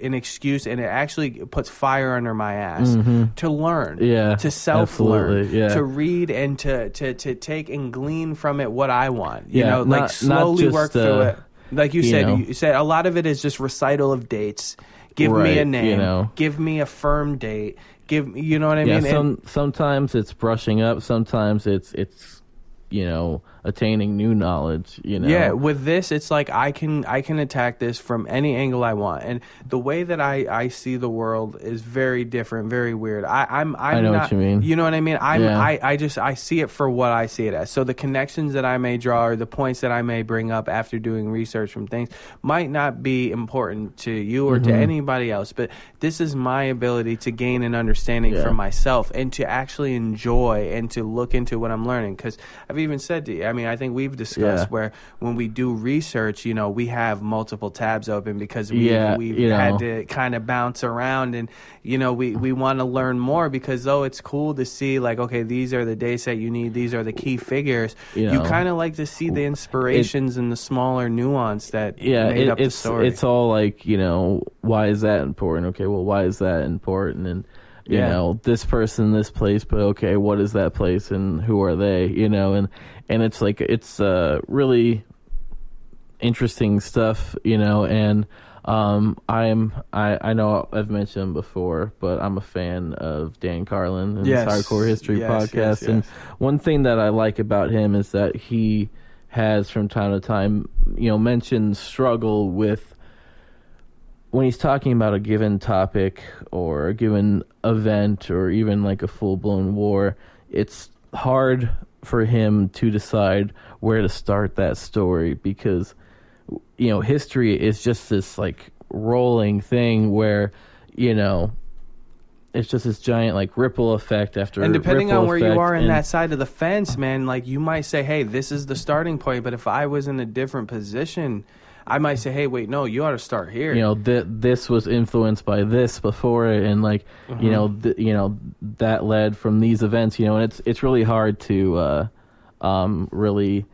an excuse, and it actually puts fire under my ass to learn, Mm-hmm. Yeah, to self learn, yeah. to read, and to to to take and glean from it what I want. You Yeah, know, like not- not slowly just, work through uh, it. Like you, you said, know. you said a lot of it is just recital of dates. Give me a name. you know. Give me a firm date. Give me, you know what I yeah, mean? And- sometimes it's brushing up, sometimes it's it's you know attaining new knowledge. You know. Yeah, with this, it's like I can I can attack this from any angle I want, and the way that I, I see the world is very different, very weird. I, I'm I'm know what not, you mean. You know what I mean? I'm Yeah. I, I just I see it for what I see it as. So the connections that I may draw or the points that I may bring up after doing research from things might not be important to you or Mm-hmm. to anybody else, but this is my ability to gain an understanding Yeah. for myself and to actually enjoy and to look into what I'm learning. Because I've even said to you, I mean, I think we've discussed Yeah. where when we do research, you know, we have multiple tabs open because we Yeah, we've you had to kind of bounce around and you know we we want to learn more because though it's cool to see like okay these are the dates that you need these are the key figures You you, kind of like to see the inspirations and the smaller nuance that yeah, made it, up it's the story it's all like you know why is that important? Okay, well why is that important? And you Yeah. know this person, this place, but okay, what is that place and who are they? You know, and and it's like it's uh, really interesting stuff. You know, and um, I'm I I know I've mentioned before, but I'm a fan of Dan Carlin and Yes. his Hardcore History Yes, podcast, yes, and one thing that I like about him is that he has from time to time, you know, mentioned struggle with when he's talking about a given topic or a given event or even like a full blown war, it's hard for him to decide where to start that story because you know, history is just this like rolling thing where, you know, it's just this giant like ripple effect after and depending on where you are in that side of the fence man like you might say hey this is the starting point but if i was in a different position i might say hey wait no you ought to start here you know th- this was influenced by this before it and like Mm-hmm. you know th- you know that led from these events you know and it's it's really hard to uh um really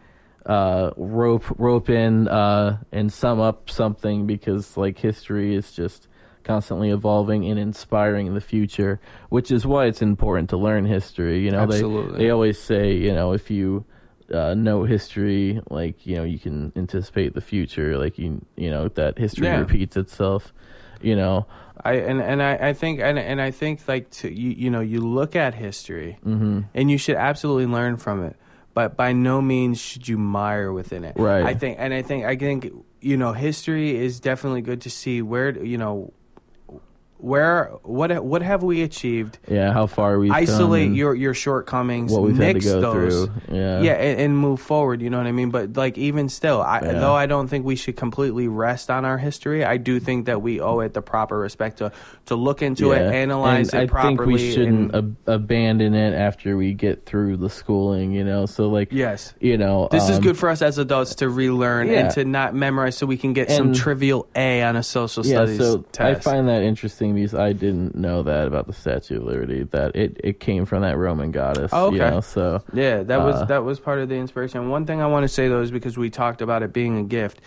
uh rope rope in uh and sum up something because like history is just constantly evolving and inspiring the future which is why it's important to learn history you know Absolutely. they they always say you know if you uh, know history like you know you can anticipate the future like you you know that history Yeah. repeats itself you know I and, and I, I think and, and I think like to you you know you look at history Mm-hmm. and you should absolutely learn from it, but by no means should you mire within it. Right. I think and I think I think you know history is definitely good to see where you know where what what have we achieved? Yeah, how far come Isolate your your shortcomings, what we've had to go those, through. Yeah, yeah, and, and move forward. You know what I mean? But like even still, I, Yeah. though I don't think we should completely rest on our history. I do think that we owe it the proper respect to to look into it, Yeah. analyze and it properly. I think we shouldn't and- ab- abandon it after we get through the schooling. You know, so like yes. you know, This is um, good for us as adults to relearn Yeah. and to not memorize so we can get some trivial A on a social Yeah, studies so I find that interesting I didn't know that about the Statue of Liberty. That it, it came from that Roman goddess. Oh, You okay. know, so Yeah, that was Uh, that was part of the inspiration. One thing I want to say though is because we talked about it being a gift.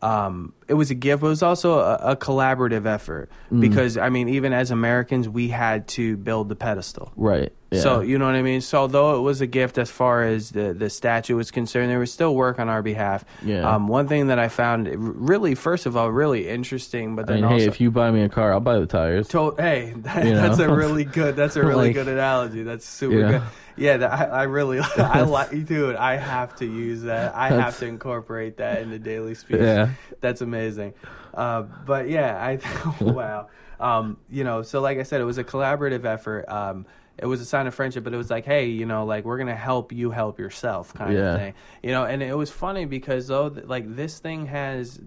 Um, it was a gift, but it was also a, a collaborative effort Mm. because I mean, even as Americans, we had to build the pedestal. right. Yeah. So you know what I mean. So although it was a gift as far as the the statue was concerned, there was still work on our behalf. Yeah. Um, one thing that I found really, first of all, really interesting, but I then mean, also hey, if you buy me a car, I'll buy the tires. to- hey, that, that's know? a really good. That's a really Like, good analogy. That's super yeah. good. Yeah, that, I, I really, I like, dude. I have to use that. I have to incorporate that in the daily speech. Yeah. that's amazing. Uh, but yeah, I wow. Um, you know, so like I said, it was a collaborative effort. Um, it was a sign of friendship, but it was like, hey, you know, like we're gonna help you help yourself, kind Yeah. of thing. You know, and it was funny because though, like this thing has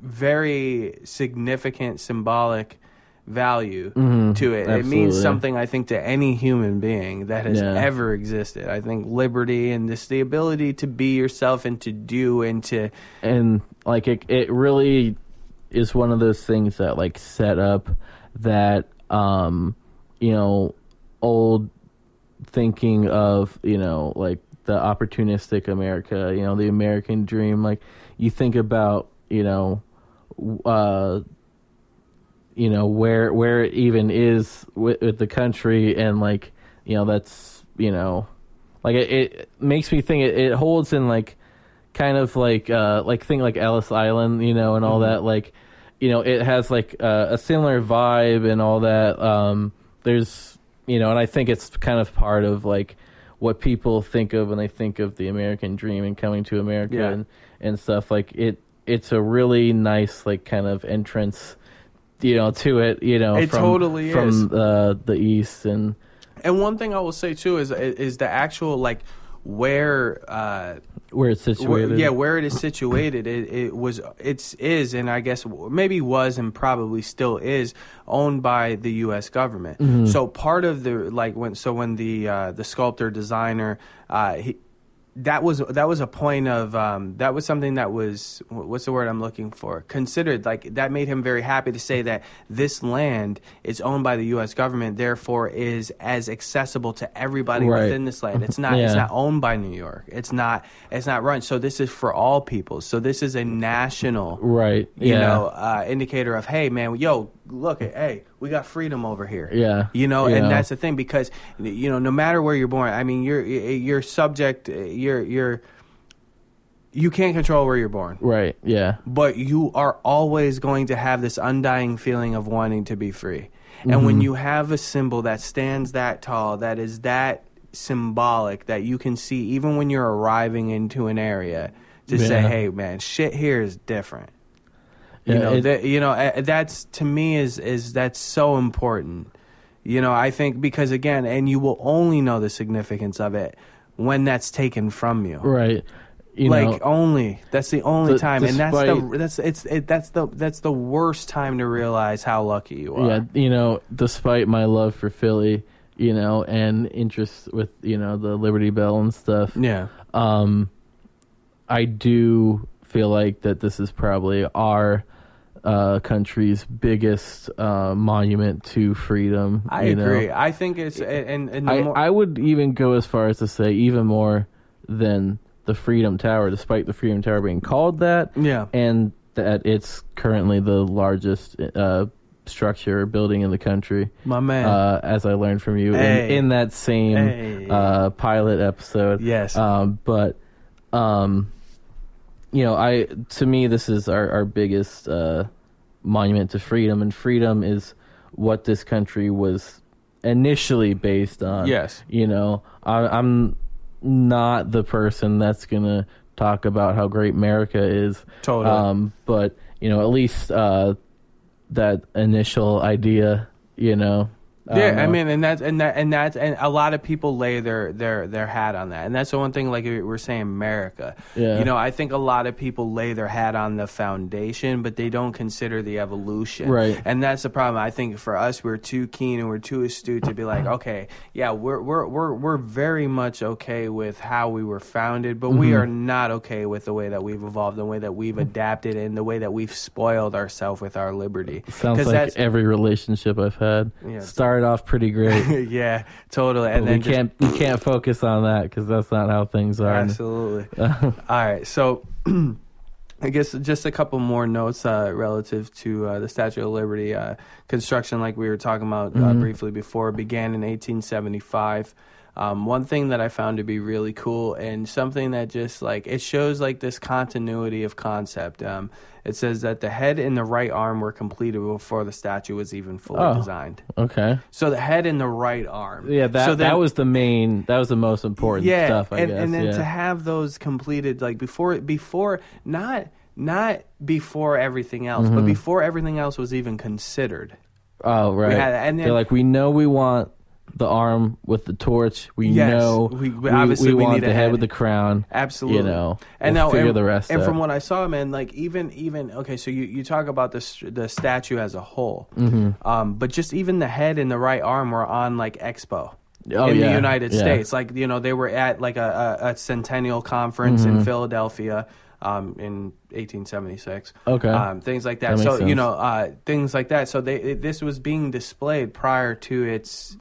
very significant symbolic value Mhm, to it. It means something, I think, to any human being that has Yeah. ever existed. I think liberty and just the ability to be yourself and to do and to and like it, it really is one of those things that like set up that um you know old thinking of you know like the opportunistic america you know the american dream like you think about you know uh you know where where it even is with, with the country and like you know that's you know like it, it makes me think it, it holds in like kind of like uh like thing like Ellis Island, you know, and all that like you know, it has like uh, a similar vibe and all that. Um there's you know, and I think it's kind of part of like what people think of when they think of the American dream and coming to America Yeah. and and stuff like it it's a really nice like kind of entrance you know to it, you know, It from totally from is. uh, the east and And one thing I will say too is is the actual like where uh where it's where, situated. yeah where it is situated it, it was it's is and I guess maybe was and probably still is owned by the US government. Mm-hmm. So part of the like when so when the uh the sculptor designer uh he that was that was a point of um, that was something that was what's the word I'm looking for considered like that made him very happy to say that this land is owned by the U.S. government therefore is as accessible to everybody Right. within this land it's not it's not owned by New York it's not it's not run so this is for all people so this is a national right. you yeah. know uh, indicator of hey man yo look at hey we got freedom over here Yeah. you know You and that's the thing because you know no matter where you're born i mean you're you're subject you're you're you can't control where you're born Right. Yeah. but you are always going to have this undying feeling of wanting to be free and Mm-hmm. when you have a symbol that stands that tall that is that symbolic that you can see even when you're arriving into an area to say hey man shit here is different you Yeah, know it- that you know that's to me is is that's so important. You know i think because again and you will only know the significance of it when that's taken from you. Right. You like know, only. That's the only the- time. And that's the that's it's it, that's the that's the worst time to realize how lucky you are. Yeah, you know, despite my love for Philly, you know, and interest with, you know, the Liberty Bell and stuff, yeah. um, I do feel like that this is probably our uh, country's biggest uh, monument to freedom. i you know. agree i think it's and, and I, more, I would even go as far as to say even more than the Freedom Tower, despite the Freedom Tower being called that, yeah and that it's currently the largest uh, structure or building in the country. my man Uh, as I learned from you Hey. in, in that same Hey. uh, pilot episode. yes Um, but um, you know, I to me this is our our biggest uh, monument to freedom, and freedom is what this country was initially based on. yes You know, I, I'm not the person that's gonna talk about how great America is. totally Um, but you know, at least uh, that initial idea. You know. Yeah, don't I mean, and that's and that and that's and a lot of people lay their their their hat on that, and that's the one thing. Like we we're saying, America. Yeah. You know, I think a lot of people lay their hat on the foundation, but they don't consider the evolution. Right. And that's the problem. I think for us, we're too keen and we're too astute to be like, okay, yeah, we're we're we're we're very much okay with how we were founded, but Mm-hmm. we are not okay with the way that we've evolved, the way that we've adapted, and the way that we've spoiled ourselves with our liberty. Sounds like that's- every relationship I've had Yeah. started off pretty great. yeah, totally. And we then just can't we can't focus on that because that's not how things are. Absolutely. All right. So, I guess just a couple more notes uh, relative to uh, the Statue of Liberty uh, construction, like we were talking about uh, briefly before, began in 1875. Um, one thing that I found to be really cool and something that just like it shows like this continuity of concept. Um, it says that the head and the right arm were completed before the statue was even fully Oh. designed. Okay. So the head and the right arm. Yeah, that So then- that was the main. That was the most important yeah, stuff. I and, guess. and then yeah. to have those completed like before before not not before everything else, Mm-hmm. but before everything else was even considered. oh right. had- and then- They're like, we know we want the arm with the torch. We Yes, know we- we, we- obviously we want need the head head. with the crown. Absolutely, You know, and we'll now figure and, the rest And out. from what I saw, man, like even even okay, so you, you talk about the the statue as a whole, Mm-hmm. um, but just even the head and the right arm were on like Expo. Oh, in the United yeah. States, like you know, they were at like a, a, a centennial conference Mm-hmm. in Philadelphia um, in 1876. Okay. um, things like that. That so you know, uh, things like that. So they it, this was being displayed prior to its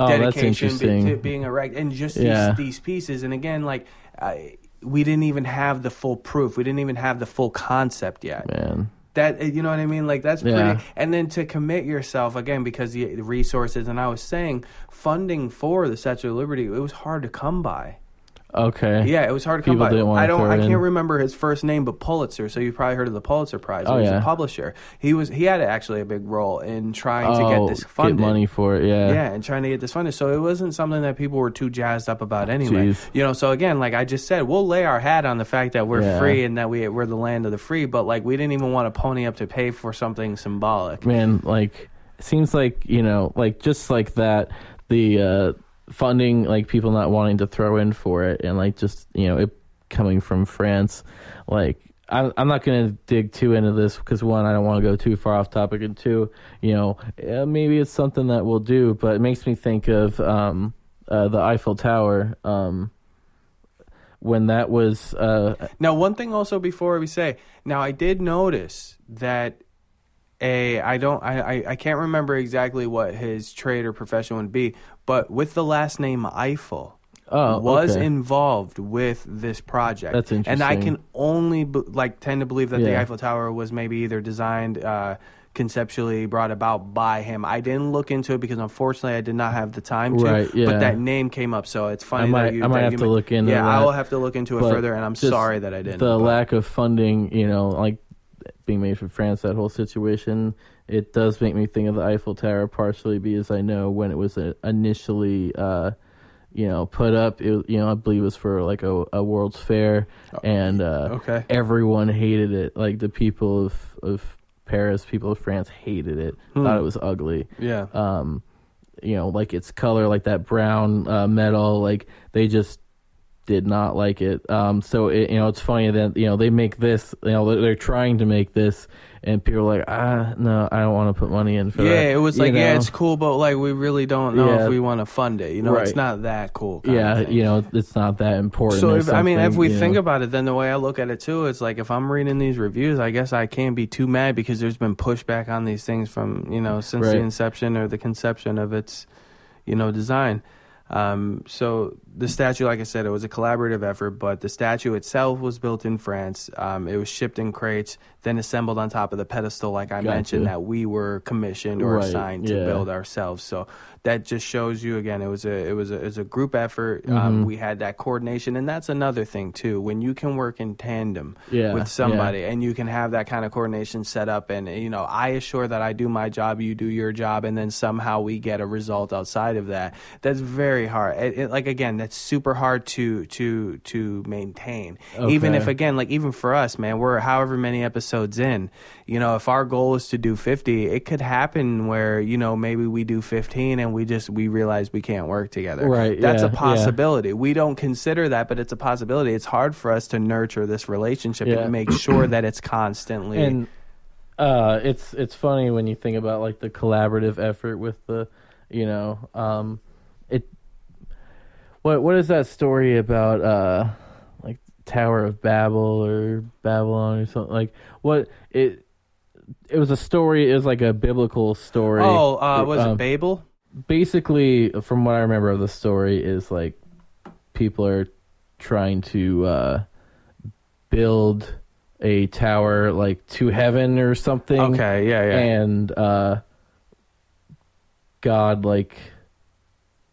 oh, that's dedication be, to being erect, and just Yeah. these, these pieces. And again, like uh, we didn't even have the full proof. We didn't even have the full concept yet. Man. That uh, you know what I mean? Like that's pretty. Yeah. And then to commit yourself again because the, the resources. And I was saying funding for the Statue of Liberty. It was hard to come by. Okay. Yeah, it was hard to come People by. didn't wanna I don't. I can't remember his first name, but Pulitzer. So you've probably heard of the Pulitzer Prize. Oh, he was yeah. a publisher. He was. He had actually a big role in trying to oh, get this funded. money for it. Yeah. Yeah, and trying to get this funded. So it wasn't something that people were too jazzed up about anyway. Jeez. You know, so again, like I just said, we'll lay our hat on the fact that we're Yeah. free and that we we're the land of the free, but like we didn't even want to pony up to pay for something symbolic. man like seems like you know like just like that the uh funding like people not wanting to throw in for it and like just you know it coming from france. Like I, i'm not going to dig too into this because one i don't want to go too far off topic and two you know eh, maybe it's something that we'll do but it makes me think of um uh, the eiffel tower um when that was uh Now, one thing also before we say, now I did notice that a I don't I, I can't remember exactly what his trade or profession would be, but with the last name Eiffel. Oh, was okay. involved with this project. That's interesting. And I can only be, like tend to believe that the Eiffel Tower was maybe either designed uh, conceptually brought about by him. I didn't look into it because unfortunately I did not have the time to. Right, yeah. But that name came up, so it's funny I might- that you. I might that have to ma- look into Yeah, I will have to look into it further, and I'm sorry that I didn't. The but- lack of funding, you know, like being made for France, that whole situation, it does make me think of the Eiffel Tower partially because I know when it was uh, initially, uh, you know, put up, it, you know, I believe it was for like a, a World's Fair, and uh, Oh, okay. everyone hated it. Like the people of of Paris, people of France hated it, Hmm. thought it was ugly Yeah. um, you know, like its color, like that brown uh, metal, like they just did not like it. Um, so it, you know, it's funny that you know they make this, you know, they're, they're trying to make this, and people are like, ah, no, I don't want to put money in for that. yeah, it was You like, yeah, it's cool, but like we really don't know Yeah. if we want to fund it. You know, it's not that cool. kind of yeah, you know, it's not that important. So if, I mean, if we think know. about it, then the way I look at it too, it's like if I'm reading these reviews, I guess I can't be too mad because there's been pushback on these things from you know since the inception or the conception of its you know design. Um, so the statue, like I said, it was a collaborative effort, but the statue itself was built in France. Um, it was shipped in crates, then assembled on top of the pedestal, like I Gotcha. mentioned, that we were commissioned or Right, assigned to yeah. build ourselves. So that just shows you again, it was a it was a, it was a group effort. Mm-hmm. Um, we had that coordination, and that's another thing too. When you can work in tandem Yeah, with somebody, and you can have that kind of coordination set up, and you know, I assure that I do my job, you do your job, and then somehow we get a result outside of that. That's very hard. It, it- like again, that's super hard to to to maintain. Even if again, like even for us, man, we're however many episodes in. You know, if our goal is to do 50, it could happen where you know maybe we do 15 and we just we realize we can't work together. Right, That's yeah, a yeah. possibility. We don't consider that, but it's a possibility. It's hard for us to nurture this relationship Yeah. and make sure that it's constantly. and uh it's it's funny when you think about like the collaborative effort with the you know um it what what is that story about uh like tower of babel or babylon or something like what it it was a story it was like a biblical story oh, uh, was Um, it Babel? Basically from what i remember of the story is like people are trying to uh build a tower like to heaven or something Okay, yeah, yeah. and uh god like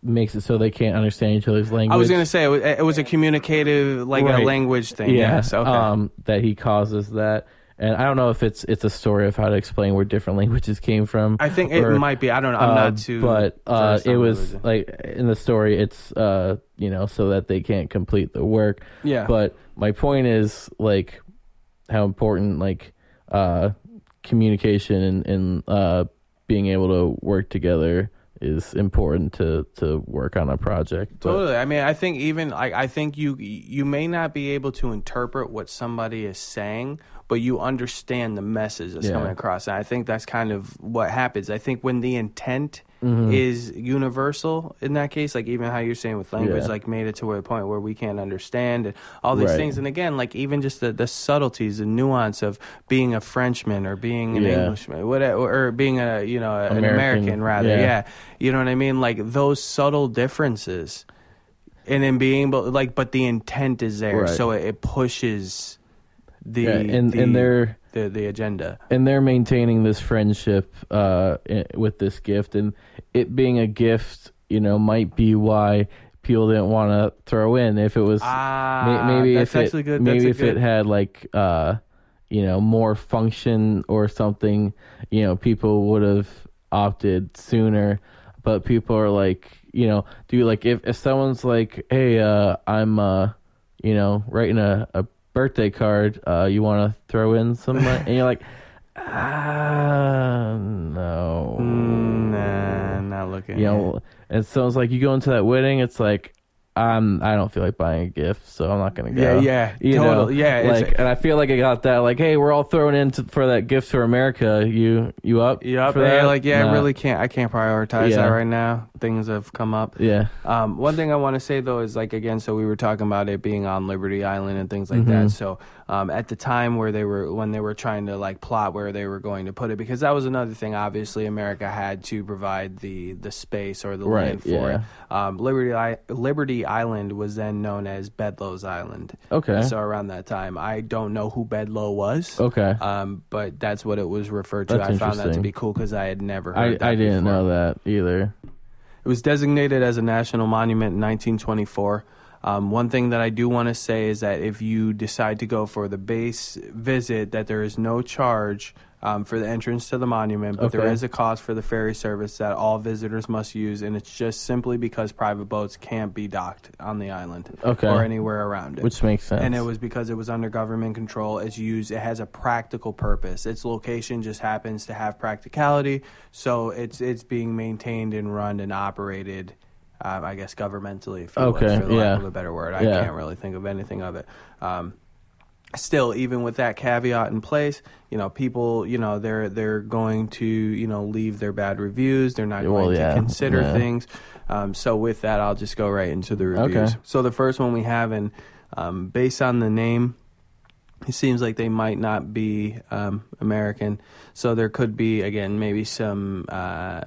makes it so they can't understand each other's language I was gonna say it was, it was a communicative, like a language thing. yeah Yes. Okay. um that he causes that and i don't know if it's it's a story of how to explain where different languages came from I think it might be. I don't know. I'm uh, not too. But uh, it was religion. like in the story, it's uh, you know, so that they can't complete the work. Yeah. But my point is like how important like uh, communication and, and uh, being able to work together is important to to work on a project. But, Totally. I mean, I think even like I think you you may not be able to interpret what somebody is saying, but you understand the message that's Yeah. coming across. And I think that's kind of what happens. I think when the intent Mm-hmm. is universal in that case, like even how you're saying with language, Yeah. like made it to a point where we can't understand and all these Right. things. And again, like even just the, the subtleties, the nuance of being a Frenchman or being an Yeah. Englishman, whatever, or being a you know an American, American rather, yeah. yeah. You know what I mean? Like those subtle differences and then being able like but the intent is there Right. so it, it pushes the Yeah, and- the, and they're- the the agenda and they're maintaining this friendship uh, with this gift, and it being a gift, you know, might be why people didn't want to throw in. If it was ah May- maybe if it, good maybe if a it had like uh you know more function or something you know people would have opted sooner but people are like you know do you like if, if someone's like hey uh i'm uh you know writing a, a birthday card uh you want to throw in some money? And you're like ah no. Mm, nah, not looking you know and someone's like you go into that wedding it's like i'm i don't feel like buying a gift so i'm not gonna go. Yeah, yeah, you totally, know yeah, like and i feel like i got that like hey we're all thrown in to, for that gift for america. You you up Yep, for and that? you're like yeah Nah. i really can't i can't prioritize Yeah. that right now. Things have come up. Yeah. Um, one thing I want to say though is like again, so we were talking about it being on Liberty Island and things like Mm-hmm. that. So um, at the time where they were when they were trying to like plot where they were going to put it, because that was another thing. Obviously, America had to provide the the space or the Right, land for yeah. it. Um, Liberty I- Liberty Island was then known as Bedloe's Island. Okay. So around that time, I don't know who Bedloe was. okay Um, but that's what it was referred to. That's I found that to be cool because I had never heard i that i didn't before. know that either It was designated as a national monument in 1924. Um, one thing that I do want to say is that if you decide to go for the base visit, that there is no charge um, for the entrance to the monument, but there Okay. is a cost for the ferry service that all visitors must use, and it's just simply because private boats can't be docked on the island Okay. or anywhere around it. which makes sense And it was because it was under government control. It's used. It has a practical purpose. Its location just happens to have practicality, so it's it's being maintained and run and operated. Um, I guess governmentally, if you Okay, would, for the yeah. lack of a better word. I Yeah. can't really think of anything of it. Um, still, even with that caveat in place, you know, people, you know, they're they're going to, you know, leave their bad reviews. They're not Well, going yeah, to consider things. Um, so with that, I'll just go right into the reviews. Okay. So the first one we have, and um, based on the name, it seems like they might not be um, American. So there could be again maybe some uh,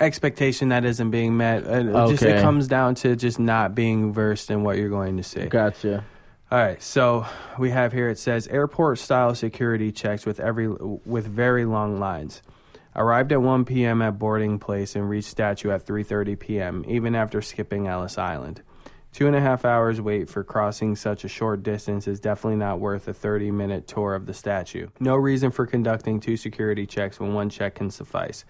expectation that isn't being met. And it just it comes down to just not being versed in what you're going to see. gotcha All right, so we have here it says airport style security checks with every with very long lines. Arrived at 1 p.m. at boarding place and reached statue at 3:30 p.m. Even after skipping Ellis Island. Two and a half hours wait for crossing such a short distance is definitely not worth a 30 minute tour of the statue. No reason for conducting two security checks when one check can suffice.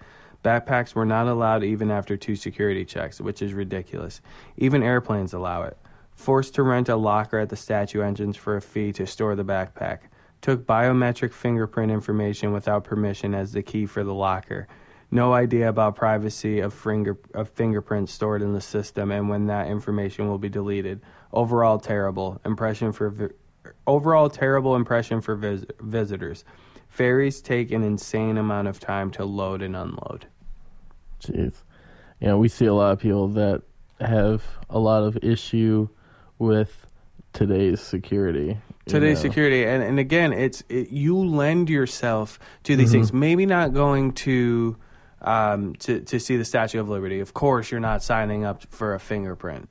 Backpacks were not allowed even after two security checks, which is ridiculous. Even airplanes allow it. Forced to rent a locker at the statue entrance for a fee to store the backpack. Took biometric fingerprint information without permission as the key for the locker. No idea about privacy of, finger, of fingerprints stored in the system and when that information will be deleted. Overall terrible impression for vi- overall terrible impression for vis- visitors. Ferries take an insane amount of time to load and unload. Jeez. You know, we see a lot of people that have a lot of issue with today's security. today's security and, and again it's it, you lend yourself to these Mm-hmm. things maybe not going to um to to see the statue of liberty of course you're not signing up for a fingerprint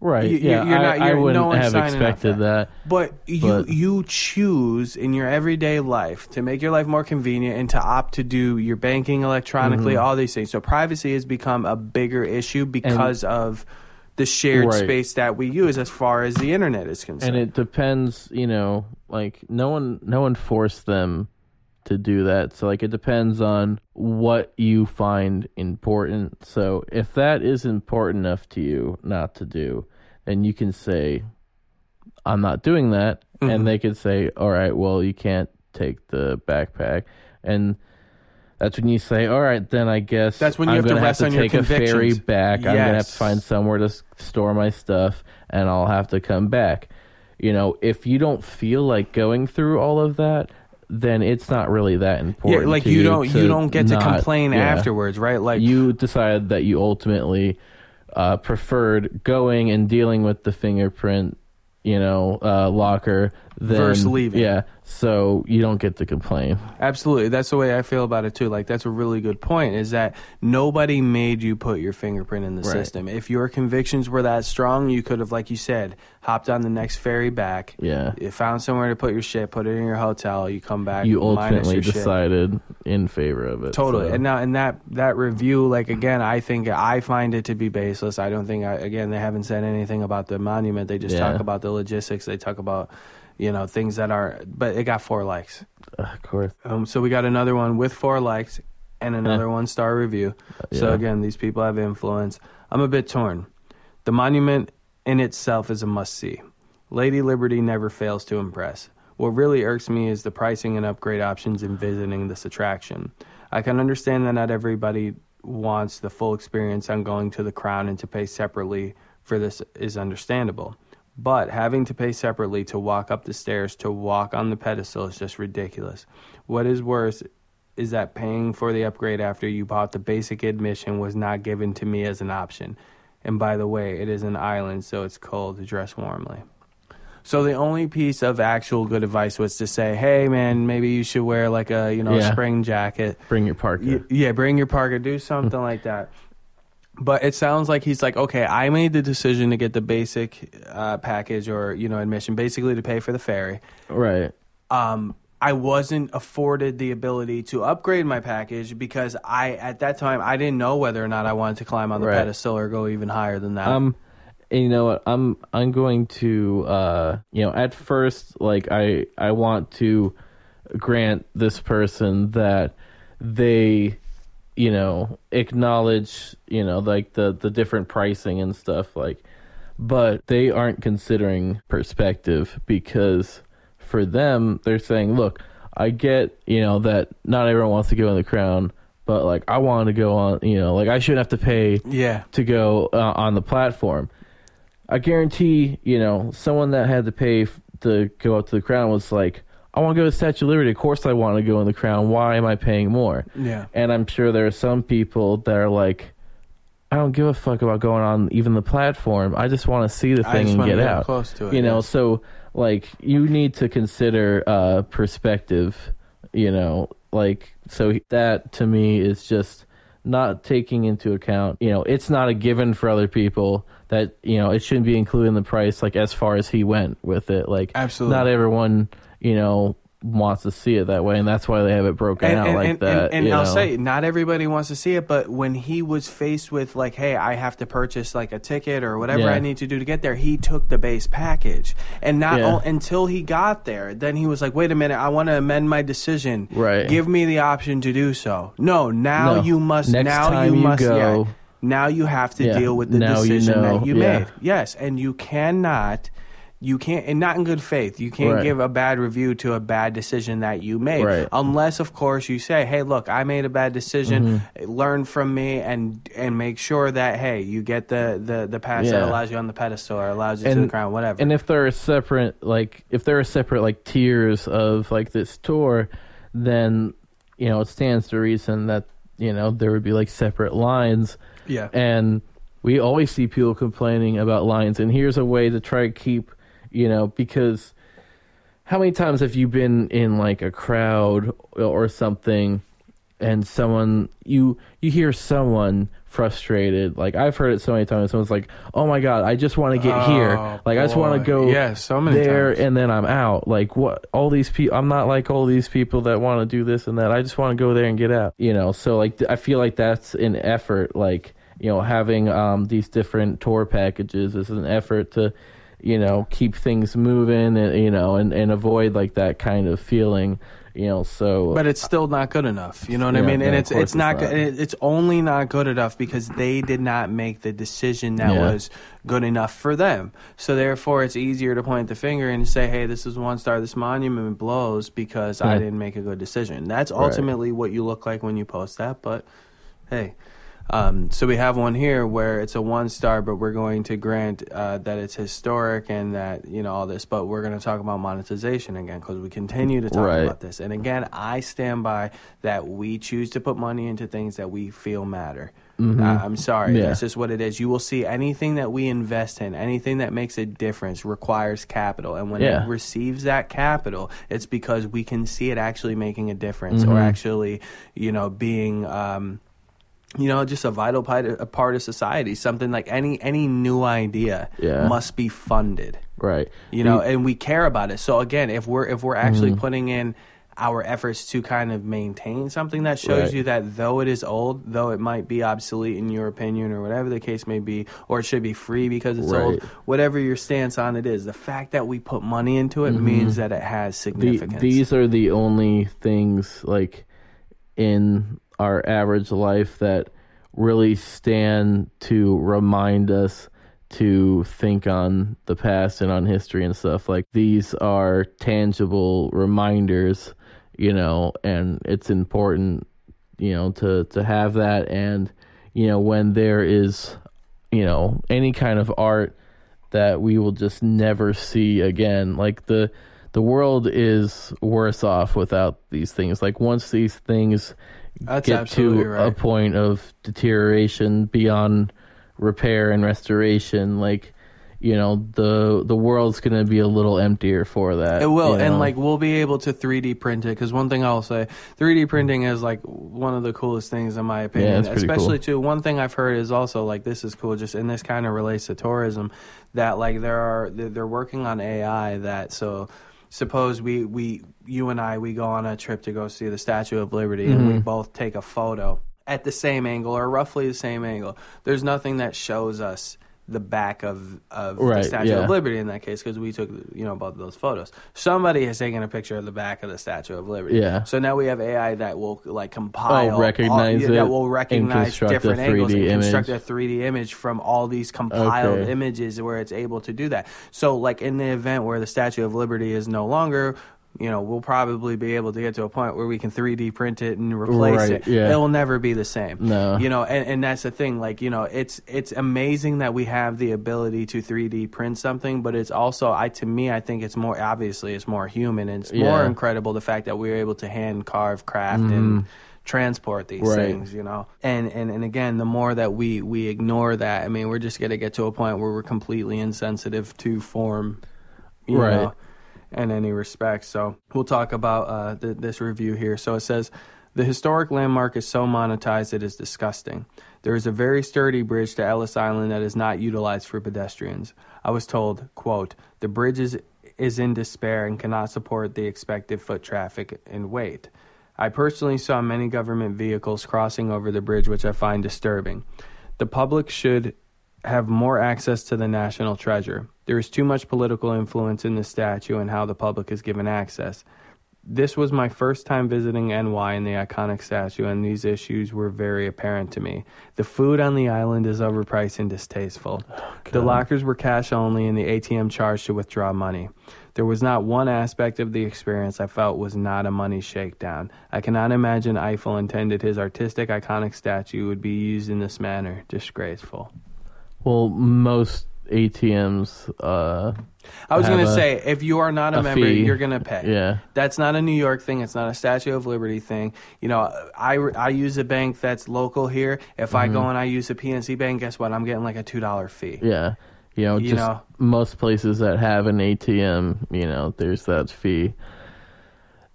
Right. You- yeah. you're I, not- I you're- no wouldn't one's have expected for that. but you But- you choose in your everyday life to make your life more convenient and to opt to do your banking electronically Mm-hmm. all these things so privacy has become a bigger issue because of the shared Right. space that we use as far as the internet is concerned and it depends you know like no one no one forced them to do that so like it depends on what you find important so if that is important enough to you not to do then you can say i'm not doing that Mhm. and they could say all right well you can't take the backpack and that's when you say, "All right, then I guess That's when you I'm have to rest on your take a ferry back. I'm gonna have to find somewhere to s- store my stuff, and I'll have to come back." You know, if you don't feel like going through all of that, then it's not really that important. yeah like you don't you don't get to complain yeah. afterwards right like You decided that you ultimately uh, preferred going and dealing with the fingerprint, you know, uh, locker than Versus leaving. Yeah, so you don't get to complain. Absolutely. That's the way I feel about it too. Like that's a really good point is that nobody made you put your fingerprint in the Right. system. If your convictions were that strong, you could have like you said, hopped on the next ferry back. Yeah. You found somewhere to put your shit, put it in your hotel, you come back You ultimately your shit. decided in favor of it. Totally. so. And now, and that that review, like again, I think I find it to be baseless. I don't think, I, again, they haven't said anything about the monument. They just Yeah. talk about the logistics. They talk about, you know, things that are. But it got four likes. Of course. Um, so we got another one with four likes and another one star review. So again, these people have influence. I'm a bit torn. The monument in itself is a must see. Lady Liberty never fails to impress. What really irks me is the pricing and upgrade options in visiting this attraction. I can understand that not everybody wants the full experience on going to the crown and to pay separately for this is understandable. But having to pay separately to walk up the stairs to walk on the pedestal is just ridiculous. What is worse is that paying for the upgrade after you bought the basic admission was not given to me as an option. And by the way, it is an island, so it's cold. Dress warmly. So the only piece of actual good advice was to say, "Hey, man, maybe you should wear like a you know Yeah. spring jacket. Bring your parka. Y- yeah, bring your parka, do something like that." But it sounds like he's like, "Okay, I made the decision to get the basic uh, package or you know admission, basically to pay for the ferry." Right. um, I wasn't afforded the ability to upgrade my package because I, at that time, I didn't know whether or not I wanted to climb on the Right. pedestal or go even higher than that. Um, and you know what? I'm I'm going to uh, you know, at first, like I I want to grant this person that they, you know, acknowledge, you know, like the the different pricing and stuff, like, but they aren't considering perspective because for them, they're saying, look, I get, you know, that not everyone wants to go in the crown. But like I want to go on, you know, like I shouldn't have to pay yeah, to go uh, on the platform. I guarantee, you know, someone that had to pay f- to go up to the crown was like, I want to go to Statue of Liberty. Of course, I want to go in the crown. Why am I paying more? yeah, And I'm sure there are some people that are like, I don't give a fuck about going on even the platform. I just want to see the thing and get get out. close to it, You know, yes. so like you need to consider uh, perspective. You know, like so that to me is just not taking into account. You know, it's not a given for other people that you know it shouldn't be included in the price. Like as far as he went with it, like Absolutely. not everyone you know wants to see it that way, and that's why they have it broken and, out and, like and, that. And, I'll know? say, not everybody wants to see it, but when he was faced with like, hey, I have to purchase like a ticket or whatever Yeah. I need to do to get there, he took the base package, and not Yeah. o- until he got there, then he was like, wait a minute, I want to amend my decision. Right. Give me the option to do so. No, now No. you must. Next now time you you must. go- yeah, now you have to deal with the Now you decision know. that you made. Yes, and you cannot. You can't, and not in good faith. You can't Right. give a bad review to a bad decision that you made, Right. unless, of course, you say, "Hey, look, I made a bad decision. Mm-hmm. Learn from me, and and make sure that hey, you get the the the pass that allows you on the pedestal or allows you to the crown, whatever." And if there are separate, like, if there are separate, like, tiers of, like, this tour, then, you know, it stands to reason that, you know, there would be, like, separate lines. yeah, And we always see people complaining about lines. And here's a way to try to keep, you know, because how many times have you been in, like, a crowd or something and someone you you hear someone frustrated? Like i've heard it so many times. Someone's like oh my god i just want to get here. Oh, like i just want to go Yeah, so many there times. and then i'm out. Like what all these people i'm not like all these people that want to do this and that. I just want to go there and get out you know? So like i feel like that's an effort like you know having um these different tour packages is an effort to you know keep things moving and you know and and avoid like that kind of feeling you know so but it's still not good enough. You know what I Yeah, mean? And it's it's it's not, not. good. It's only not good enough because they did not make the decision that Yeah. was good enough for them. So therefore, it's easier to point the finger and say, "Hey, this is one star. This monument blows because I didn't make a good decision." That's Right. ultimately what you look like when you post that. But hey. Um, so we have one here where it's a one star, but we're going to grant uh, that it's historic and that you know all this. But we're going to talk about monetization again because we continue to talk Right. about this. And again, I stand by that we choose to put money into things that we feel matter. I- I'm sorry, Mm-hmm. Yeah. that's just what it is. You will see anything that we invest in, anything that makes a difference, requires capital, and when Yeah. it receives that capital, it's because we can see it actually making a difference, Mm-hmm. or actually, you know, being. Um, you know, just a vital part, a part of society. Something like any any new idea Yeah. must be funded right you know The- and we care about it so again if we're if we're actually Mm-hmm. putting in our efforts to kind of maintain something that shows Right. you that though it is old though it might be obsolete in your opinion or whatever the case may be or it should be free because it's old whatever your stance on it is the fact that we put money into it means that it has the, significance these are the only things like in our average life that really stand to remind us to think on the past and on history and stuff. Like these are tangible reminders you know and it's important you know to to have that. And you know when there is you know any kind of art that we will just never see again. Like the the world is worse off without these things. Like once these things That's get to right. a point of deterioration beyond repair and restoration like you know the the world's going to be a little emptier for that It will, you know? and like we'll be able to 3D print it. Because one thing I'll say, 3D printing is like one of the coolest things in my opinion. pretty Especially cool. too. One thing I've heard is also like this is cool. Just and this kind of relates to tourism, that like there they're they're working on AI that so. Suppose we, we you and I we go on a trip to go see the Statue of Liberty and Mm-hmm. we both take a photo at the same angle or roughly the same angle. There's nothing that shows us the back of of the Statue yeah. of Liberty in that case because we took you know both of those photos. Somebody has taken a picture of the back of the Statue of Liberty. Yeah. So now we have AI that will like compile, Oh, recognize all, yeah, that will recognize different angles and construct image. a 3D image from all these compiled Okay. images where it's able to do that. So like in the event where the Statue of Liberty is no longer. You know, we'll probably be able to get to a point where we can 3D print it and replace Right, it. yeah. It will never be the same. No. You know, and, and that's the thing. Like, you know, it's it's amazing that we have the ability to 3D print something, but it's also, I to me, I think it's more obviously it's more human, and it's more Yeah. Mm-hmm. incredible the fact that we're able to hand carve, craft, and transport these Right. things. You know, and and and again, the more that we we ignore that, I mean, we're just gonna get to a point where we're completely insensitive to form. You Right. Know, in any respect. So we'll talk about uh, th- this review here. So it says the historic landmark is so monetized it is disgusting. There is a very sturdy bridge to Ellis Island that is not utilized for pedestrians. I was told, quote, the bridge is is in despair and cannot support the expected foot traffic and weight. I personally saw many government vehicles crossing over the bridge, which I find disturbing. The public should have more access to the national treasure. There is too much political influence in the statue and how the public is given access. This was my first time visiting NY in the iconic statue, and these issues were very apparent to me. The food on the island is overpriced and distasteful. the lockers were cash only, and the ATM charged to withdraw money. There was not one aspect of the experience I felt was not a money shakedown. I cannot imagine Eiffel intended his artistic, iconic statue would be used in this manner. Disgraceful. Well, most ATMs. Uh, I was going to say, if you are not a, a member, fee. you're going to pay. yeah. That's not a New York thing. It's not a Statue of Liberty thing. You know, I, I use a bank that's local here. If I Mm-hmm. go and I use a PNC bank, guess what? I'm getting like a two dollar fee. Yeah. You know, You just know. most places that have an ATM, you know, there's that fee.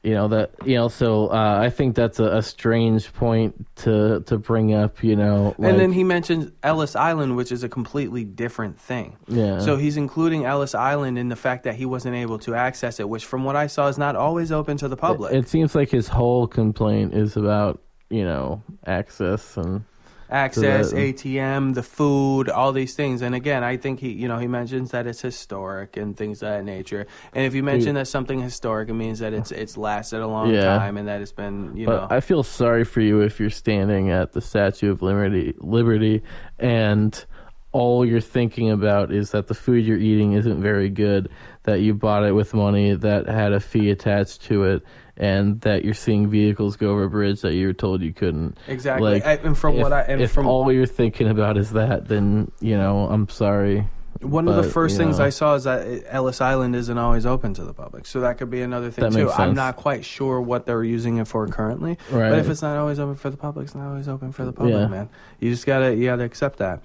You know that you know, so uh, I think that's a, a strange point to to bring up. You know, like, and then he mentions Ellis Island, which is a completely different thing. Yeah. So he's including Ellis Island in the fact that he wasn't able to access it, which, from what I saw, is not always open to the public. it seems like his whole complaint is about you know access and access, that- ATM, the food, all these things. And again, I think he, you know, he mentions that it's historic and things of that nature. And if you mention that something historic, it means that it's it's lasted a long Yeah. time and that it's been, you But know, I feel sorry for you if you're standing at the Statue of Liberty, Liberty, and all you're thinking about is that the food you're eating isn't very good, that you bought it with money that had a fee attached to it, and that you're seeing vehicles go over a bridge that you were told you couldn't. exactly. Like, I- and from if, what I and if from all you're thinking about is that, then you know I'm sorry. one of the first things know. I saw is that Ellis Island isn't always open to the public, so that could be another thing That too. I'm not quite sure what they're using it for currently, Right. but if it's not always open for the public, it's not always open for the public, Yeah. man. You just gotta you gotta accept that.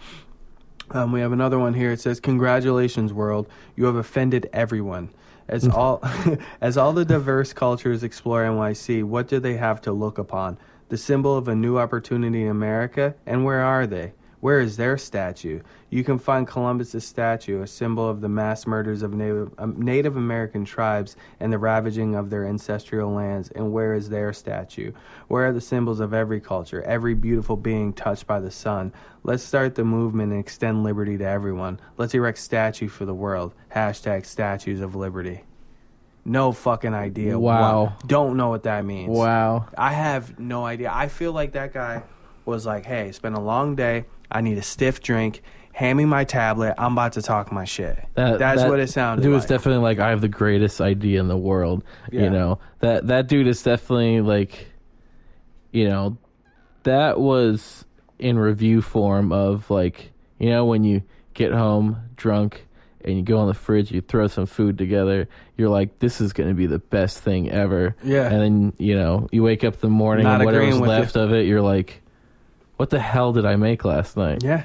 Um, we have another one here. It says, "Congratulations, world! You have offended everyone." As mm. all as all the diverse cultures explore NYC, what do they have to look upon? The symbol of a new opportunity in America, and where are they? Where is their statue? You can find Columbus's statue, a symbol of the mass murders of Native, um, Native American tribes and the ravaging of their ancestral lands. And where is their statue? Where are the symbols of every culture, every beautiful being touched by the sun? Let's start the movement and extend liberty to everyone. Let's erect statue for the world. Hashtag statues of liberty. No fucking idea. Wow. what- don't know what that means. Wow. I have no idea. I feel like that guy was like, "Hey, it's been a long day. I need a stiff drink. Hand me my tablet. I'm about to talk my shit." That, That's that what it sounded like. dude was definitely like, I have the greatest idea in the world. Yeah. You know that that dude is definitely like, you know, that was in review form of like, you know, when you get home drunk and you go in the fridge, you throw some food together. You're like, this is going to be the best thing ever. Yeah. And then you know, you wake up in the morning Not and whatever's with you. left of it, you're like, what the hell did I make last night? yeah.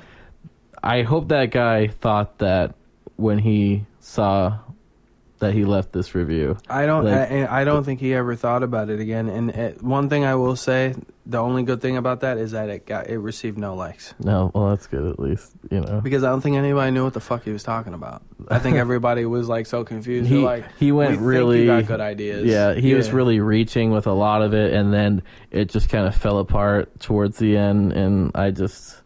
I hope that guy thought that when he saw that he left this review. I don't. Like- I, I don't think he ever thought about it again. And it, one thing I will say, the only good thing about that is that it got it received no likes No, well, that's good at least, you know. because I don't think anybody knew what the fuck he was talking about. I think everybody was like so confused. He like he "We went think really you got good ideas. Yeah, he was really reaching with a lot of it, and then it just kind of fell apart towards the end, and I just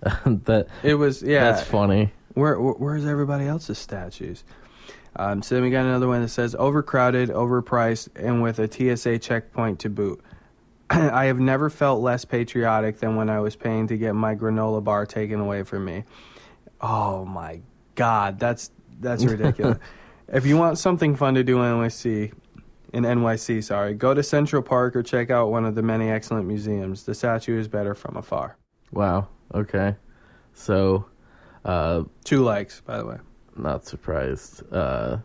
that It was yeah. that's funny. Where, where where's everybody else's statues? Um, so then we got another one that says overcrowded, overpriced, and with a TSA checkpoint to boot. I have never felt less patriotic than when I was paying to get my granola bar taken away from me. Oh my god, that's that's ridiculous. if you want something fun to do in NYC, in NYC, sorry, go to Central Park or check out one of the many excellent museums. The statue is better from afar. Wow. Okay. So, uh, Two likes, by the way. not surprised. Uh,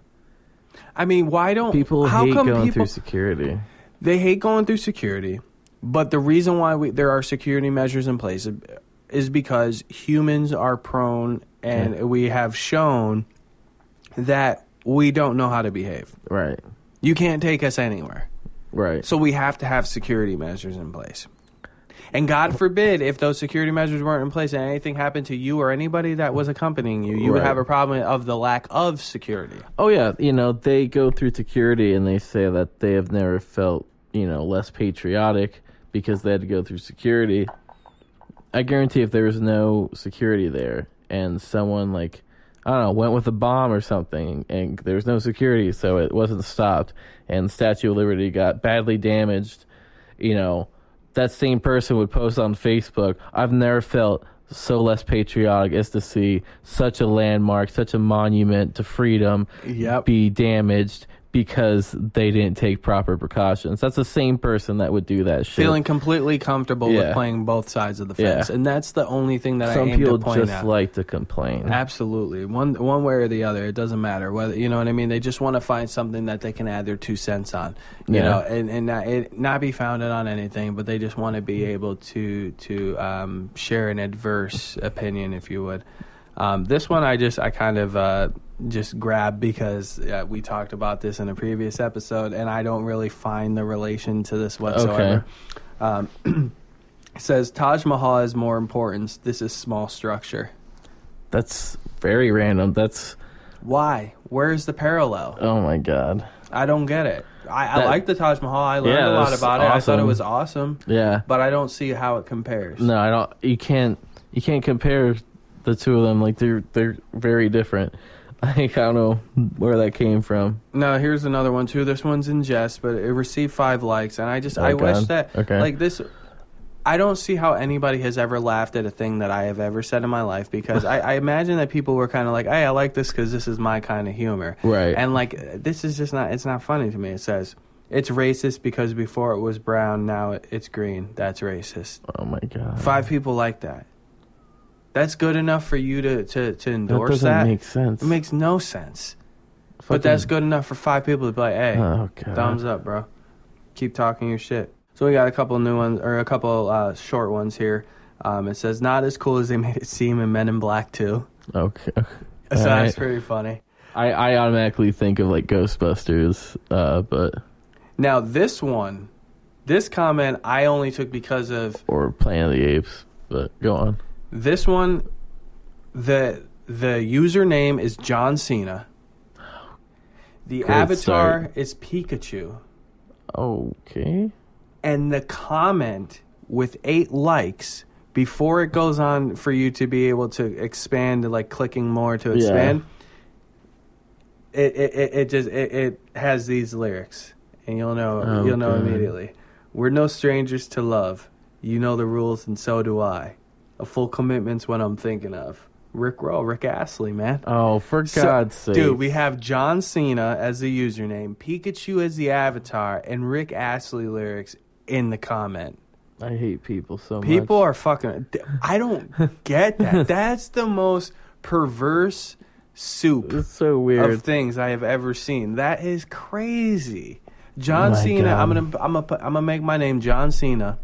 I mean, why don't people how hate come going people through security. they hate going through security? But the reason why we, there are security measures in place is because humans are prone, and we have shown that we don't know how to behave. Right. You can't take us anywhere, Right. so we have to have security measures in place. And God forbid if those security measures weren't in place and anything happened to you or anybody that was accompanying you, you would have a problem of the lack of security. Oh yeah, you know they go through security and they say that they have never felt you know less patriotic because they had to go through security. I guarantee if there was no security there and someone like I don't know went with a bomb or something and there was no security so it wasn't stopped and Statue of Liberty got badly damaged, you know, that same person would post on Facebook, I've never felt so less patriotic as to see such a landmark, such a monument to freedom Yep. be damaged because they didn't take proper precautions. That's the same person that would do that shit. Feeling completely comfortable with playing both sides of the Yeah. fence. And that's the only thing that Some I aim people to point just like to complain. Absolutely, one one way or the other, it doesn't matter whether you know what I mean. They just want to find something that they can add their two cents on, you Yeah. know, and and not, it, not be founded on anything, but they just want to be able to to um, share an adverse opinion, if you would. Um, this one, I just I kind of uh, just grabbed because uh, we talked about this in a previous episode, and I don't really find the relation to this whatsoever. Um, it says Taj Mahal has more importance. This is small structure. That's very random. That's Why? Where's the parallel? oh my god. I don't get it. I, I like the Taj Mahal. I learned Yeah, a lot about it. I thought it was awesome, Yeah. but I don't see how it compares. No, I don't. You can't. You can't compare the two of them. Like they're they're very different. Like I don't know where that came from. No, here's another one too. This one's in jest, but it received five likes, and I just Oh, I wish that Okay. like this. I don't see how anybody has ever laughed at a thing that I have ever said in my life because I, I imagine that people were kind of like, "Hey, I like this because this is my kind of humor." Right. And like, this is just not. It's not funny to me. It says it's racist because before it was brown, now it's green. That's racist. Oh my god. Five people like that. That's good enough for you to to, to endorse That doesn't make sense. it makes no sense. Fucking- But that's good enough for five people to be like, "Hey, Oh god. thumbs up, bro. Keep talking your shit." So we got a couple new ones or a couple uh, short ones here. Um, it says not as cool as they made it seem in Men in Black 2. Okay. So that's pretty funny. I I automatically think of like Ghostbusters. Uh, but Now this one, this comment I only took because of or Planet of the Apes. But go on. This one. The the username is John Cena. The Great avatar is Pikachu. Okay. and the comment with eight likes before it goes on for you to be able to expand like clicking more to Yeah. expand it, it, it, it just it, it has these lyrics and you'll know Oh, you'll know God. immediately we're no strangers to love you know the rules and so do i a full commitment's what i'm thinking of rick roll rick astley man Oh, for so- God's sake, Dude, we have John Cena as the username, Pikachu as the avatar, and Rick Astley lyrics in the comment. I hate people so much. People are fucking. I don't get that. That's the most perverse soup It's so weird. of things I have ever seen. That is crazy. John Oh Cena. God. I'm gonna. I'm gonna. I'm gonna make my name John Cena.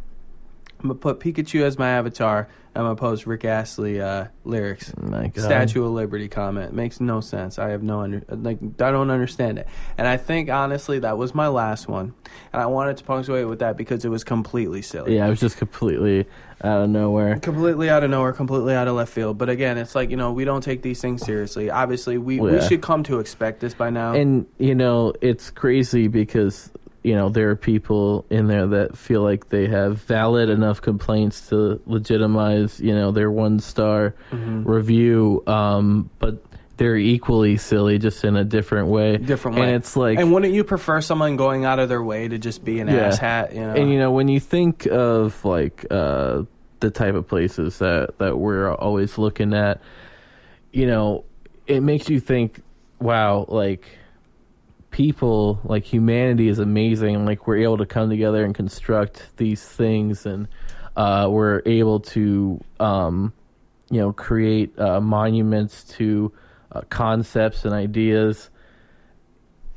I'm gonna put Pikachu as my avatar. I'm gonna post Rick Astley uh, lyrics. My God. Statue of Liberty comment makes no sense. I have no under like I don't understand it. And I think honestly that was my last one, and I wanted to punctuate with that because it was completely silly. Yeah, it was just completely out of nowhere. Completely out of nowhere, completely out of left field. But again, it's like you know we don't take these things seriously. Obviously, we, we Yeah. should come to expect this by now. And you know, it's crazy because you know there are people in there that feel like they have valid enough complaints to legitimize you know their one star Mm-hmm. review, um, but they're equally silly, just in a different way. Different way. and it's like and wouldn't you prefer someone going out of their way to just be an Yeah. asshat? You know, And you know, when you think of like uh, the type of places that that we're always looking at, you know, it makes you think, wow, like people, like humanity is amazing. Like we're able to come together and construct these things, and uh, we're able to, um, you know, create uh, monuments to uh, concepts and ideas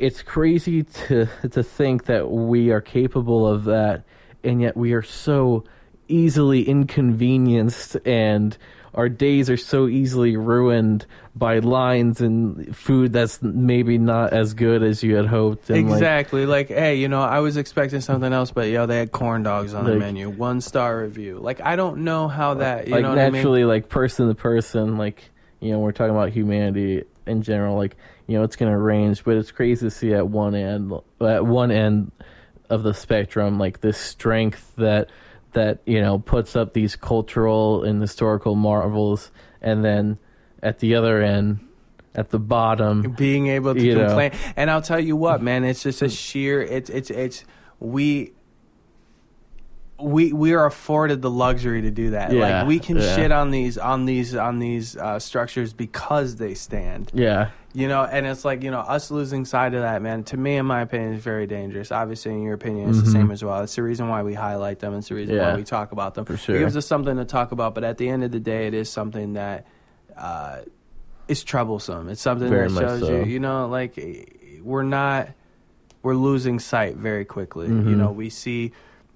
it's crazy to to think that we are capable of that and yet we are so easily inconvenienced and our days are so easily ruined by lines and food that's maybe not as good as you had hoped. And Exactly. Like, hey, you know, I was expecting something else, but yo, they had corn dogs on the menu. One star review. Like, I don't know how that. You like know what I mean? naturally, like person to person, like you know, we're talking about humanity in general. Like you know, it's going to range, but it's crazy to see at one end, at one end of the spectrum, like this strength that that you know puts up these cultural and historical marvels, and then at the other end, at the bottom, being able to You know. complain. And I'll tell you what, man, it's just a sheer. It's it's it's we. We we are afforded the luxury to do that. Yeah, like we can yeah. shit on these on these on these uh, structures because they stand. yeah, You know, and it's like, you know, us losing sight of that, man, to me, in my opinion, is very dangerous. Obviously, in your opinion, it's the same as well. It's the reason why we highlight them. It's the reason Mm-hmm. Yeah. why we talk about them. For sure. It gives us something to talk about, but at the end of the day, it is something that uh, is troublesome. It's something Very that shows so. you, you know, like we're not, we're losing sight very quickly. Mm-hmm. You know, we see.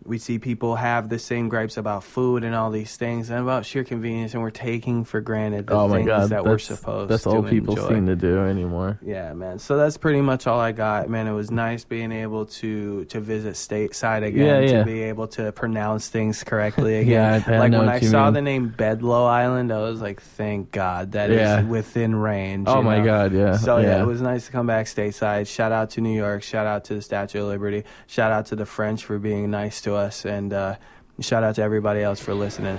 We see people have the same gripes about food and all these things, and about sheer convenience, and we're taking for granted the oh things god, that we're supposed that's to all people enjoy. seem to do anymore. Yeah, man. So that's pretty much all I got, man. It was nice being able to to visit stateside again, Yeah, yeah. to be able to pronounce things correctly again. Yeah, like when I saw mean. the name Bedloe Island, I was like, thank God that is Yeah. within range. Oh my know? god, yeah. So yeah. yeah, it was nice to come back stateside. Shout out to New York. Shout out to the Statue of Liberty. Shout out to the French for being nice to us, and uh, shout out to everybody else for listening.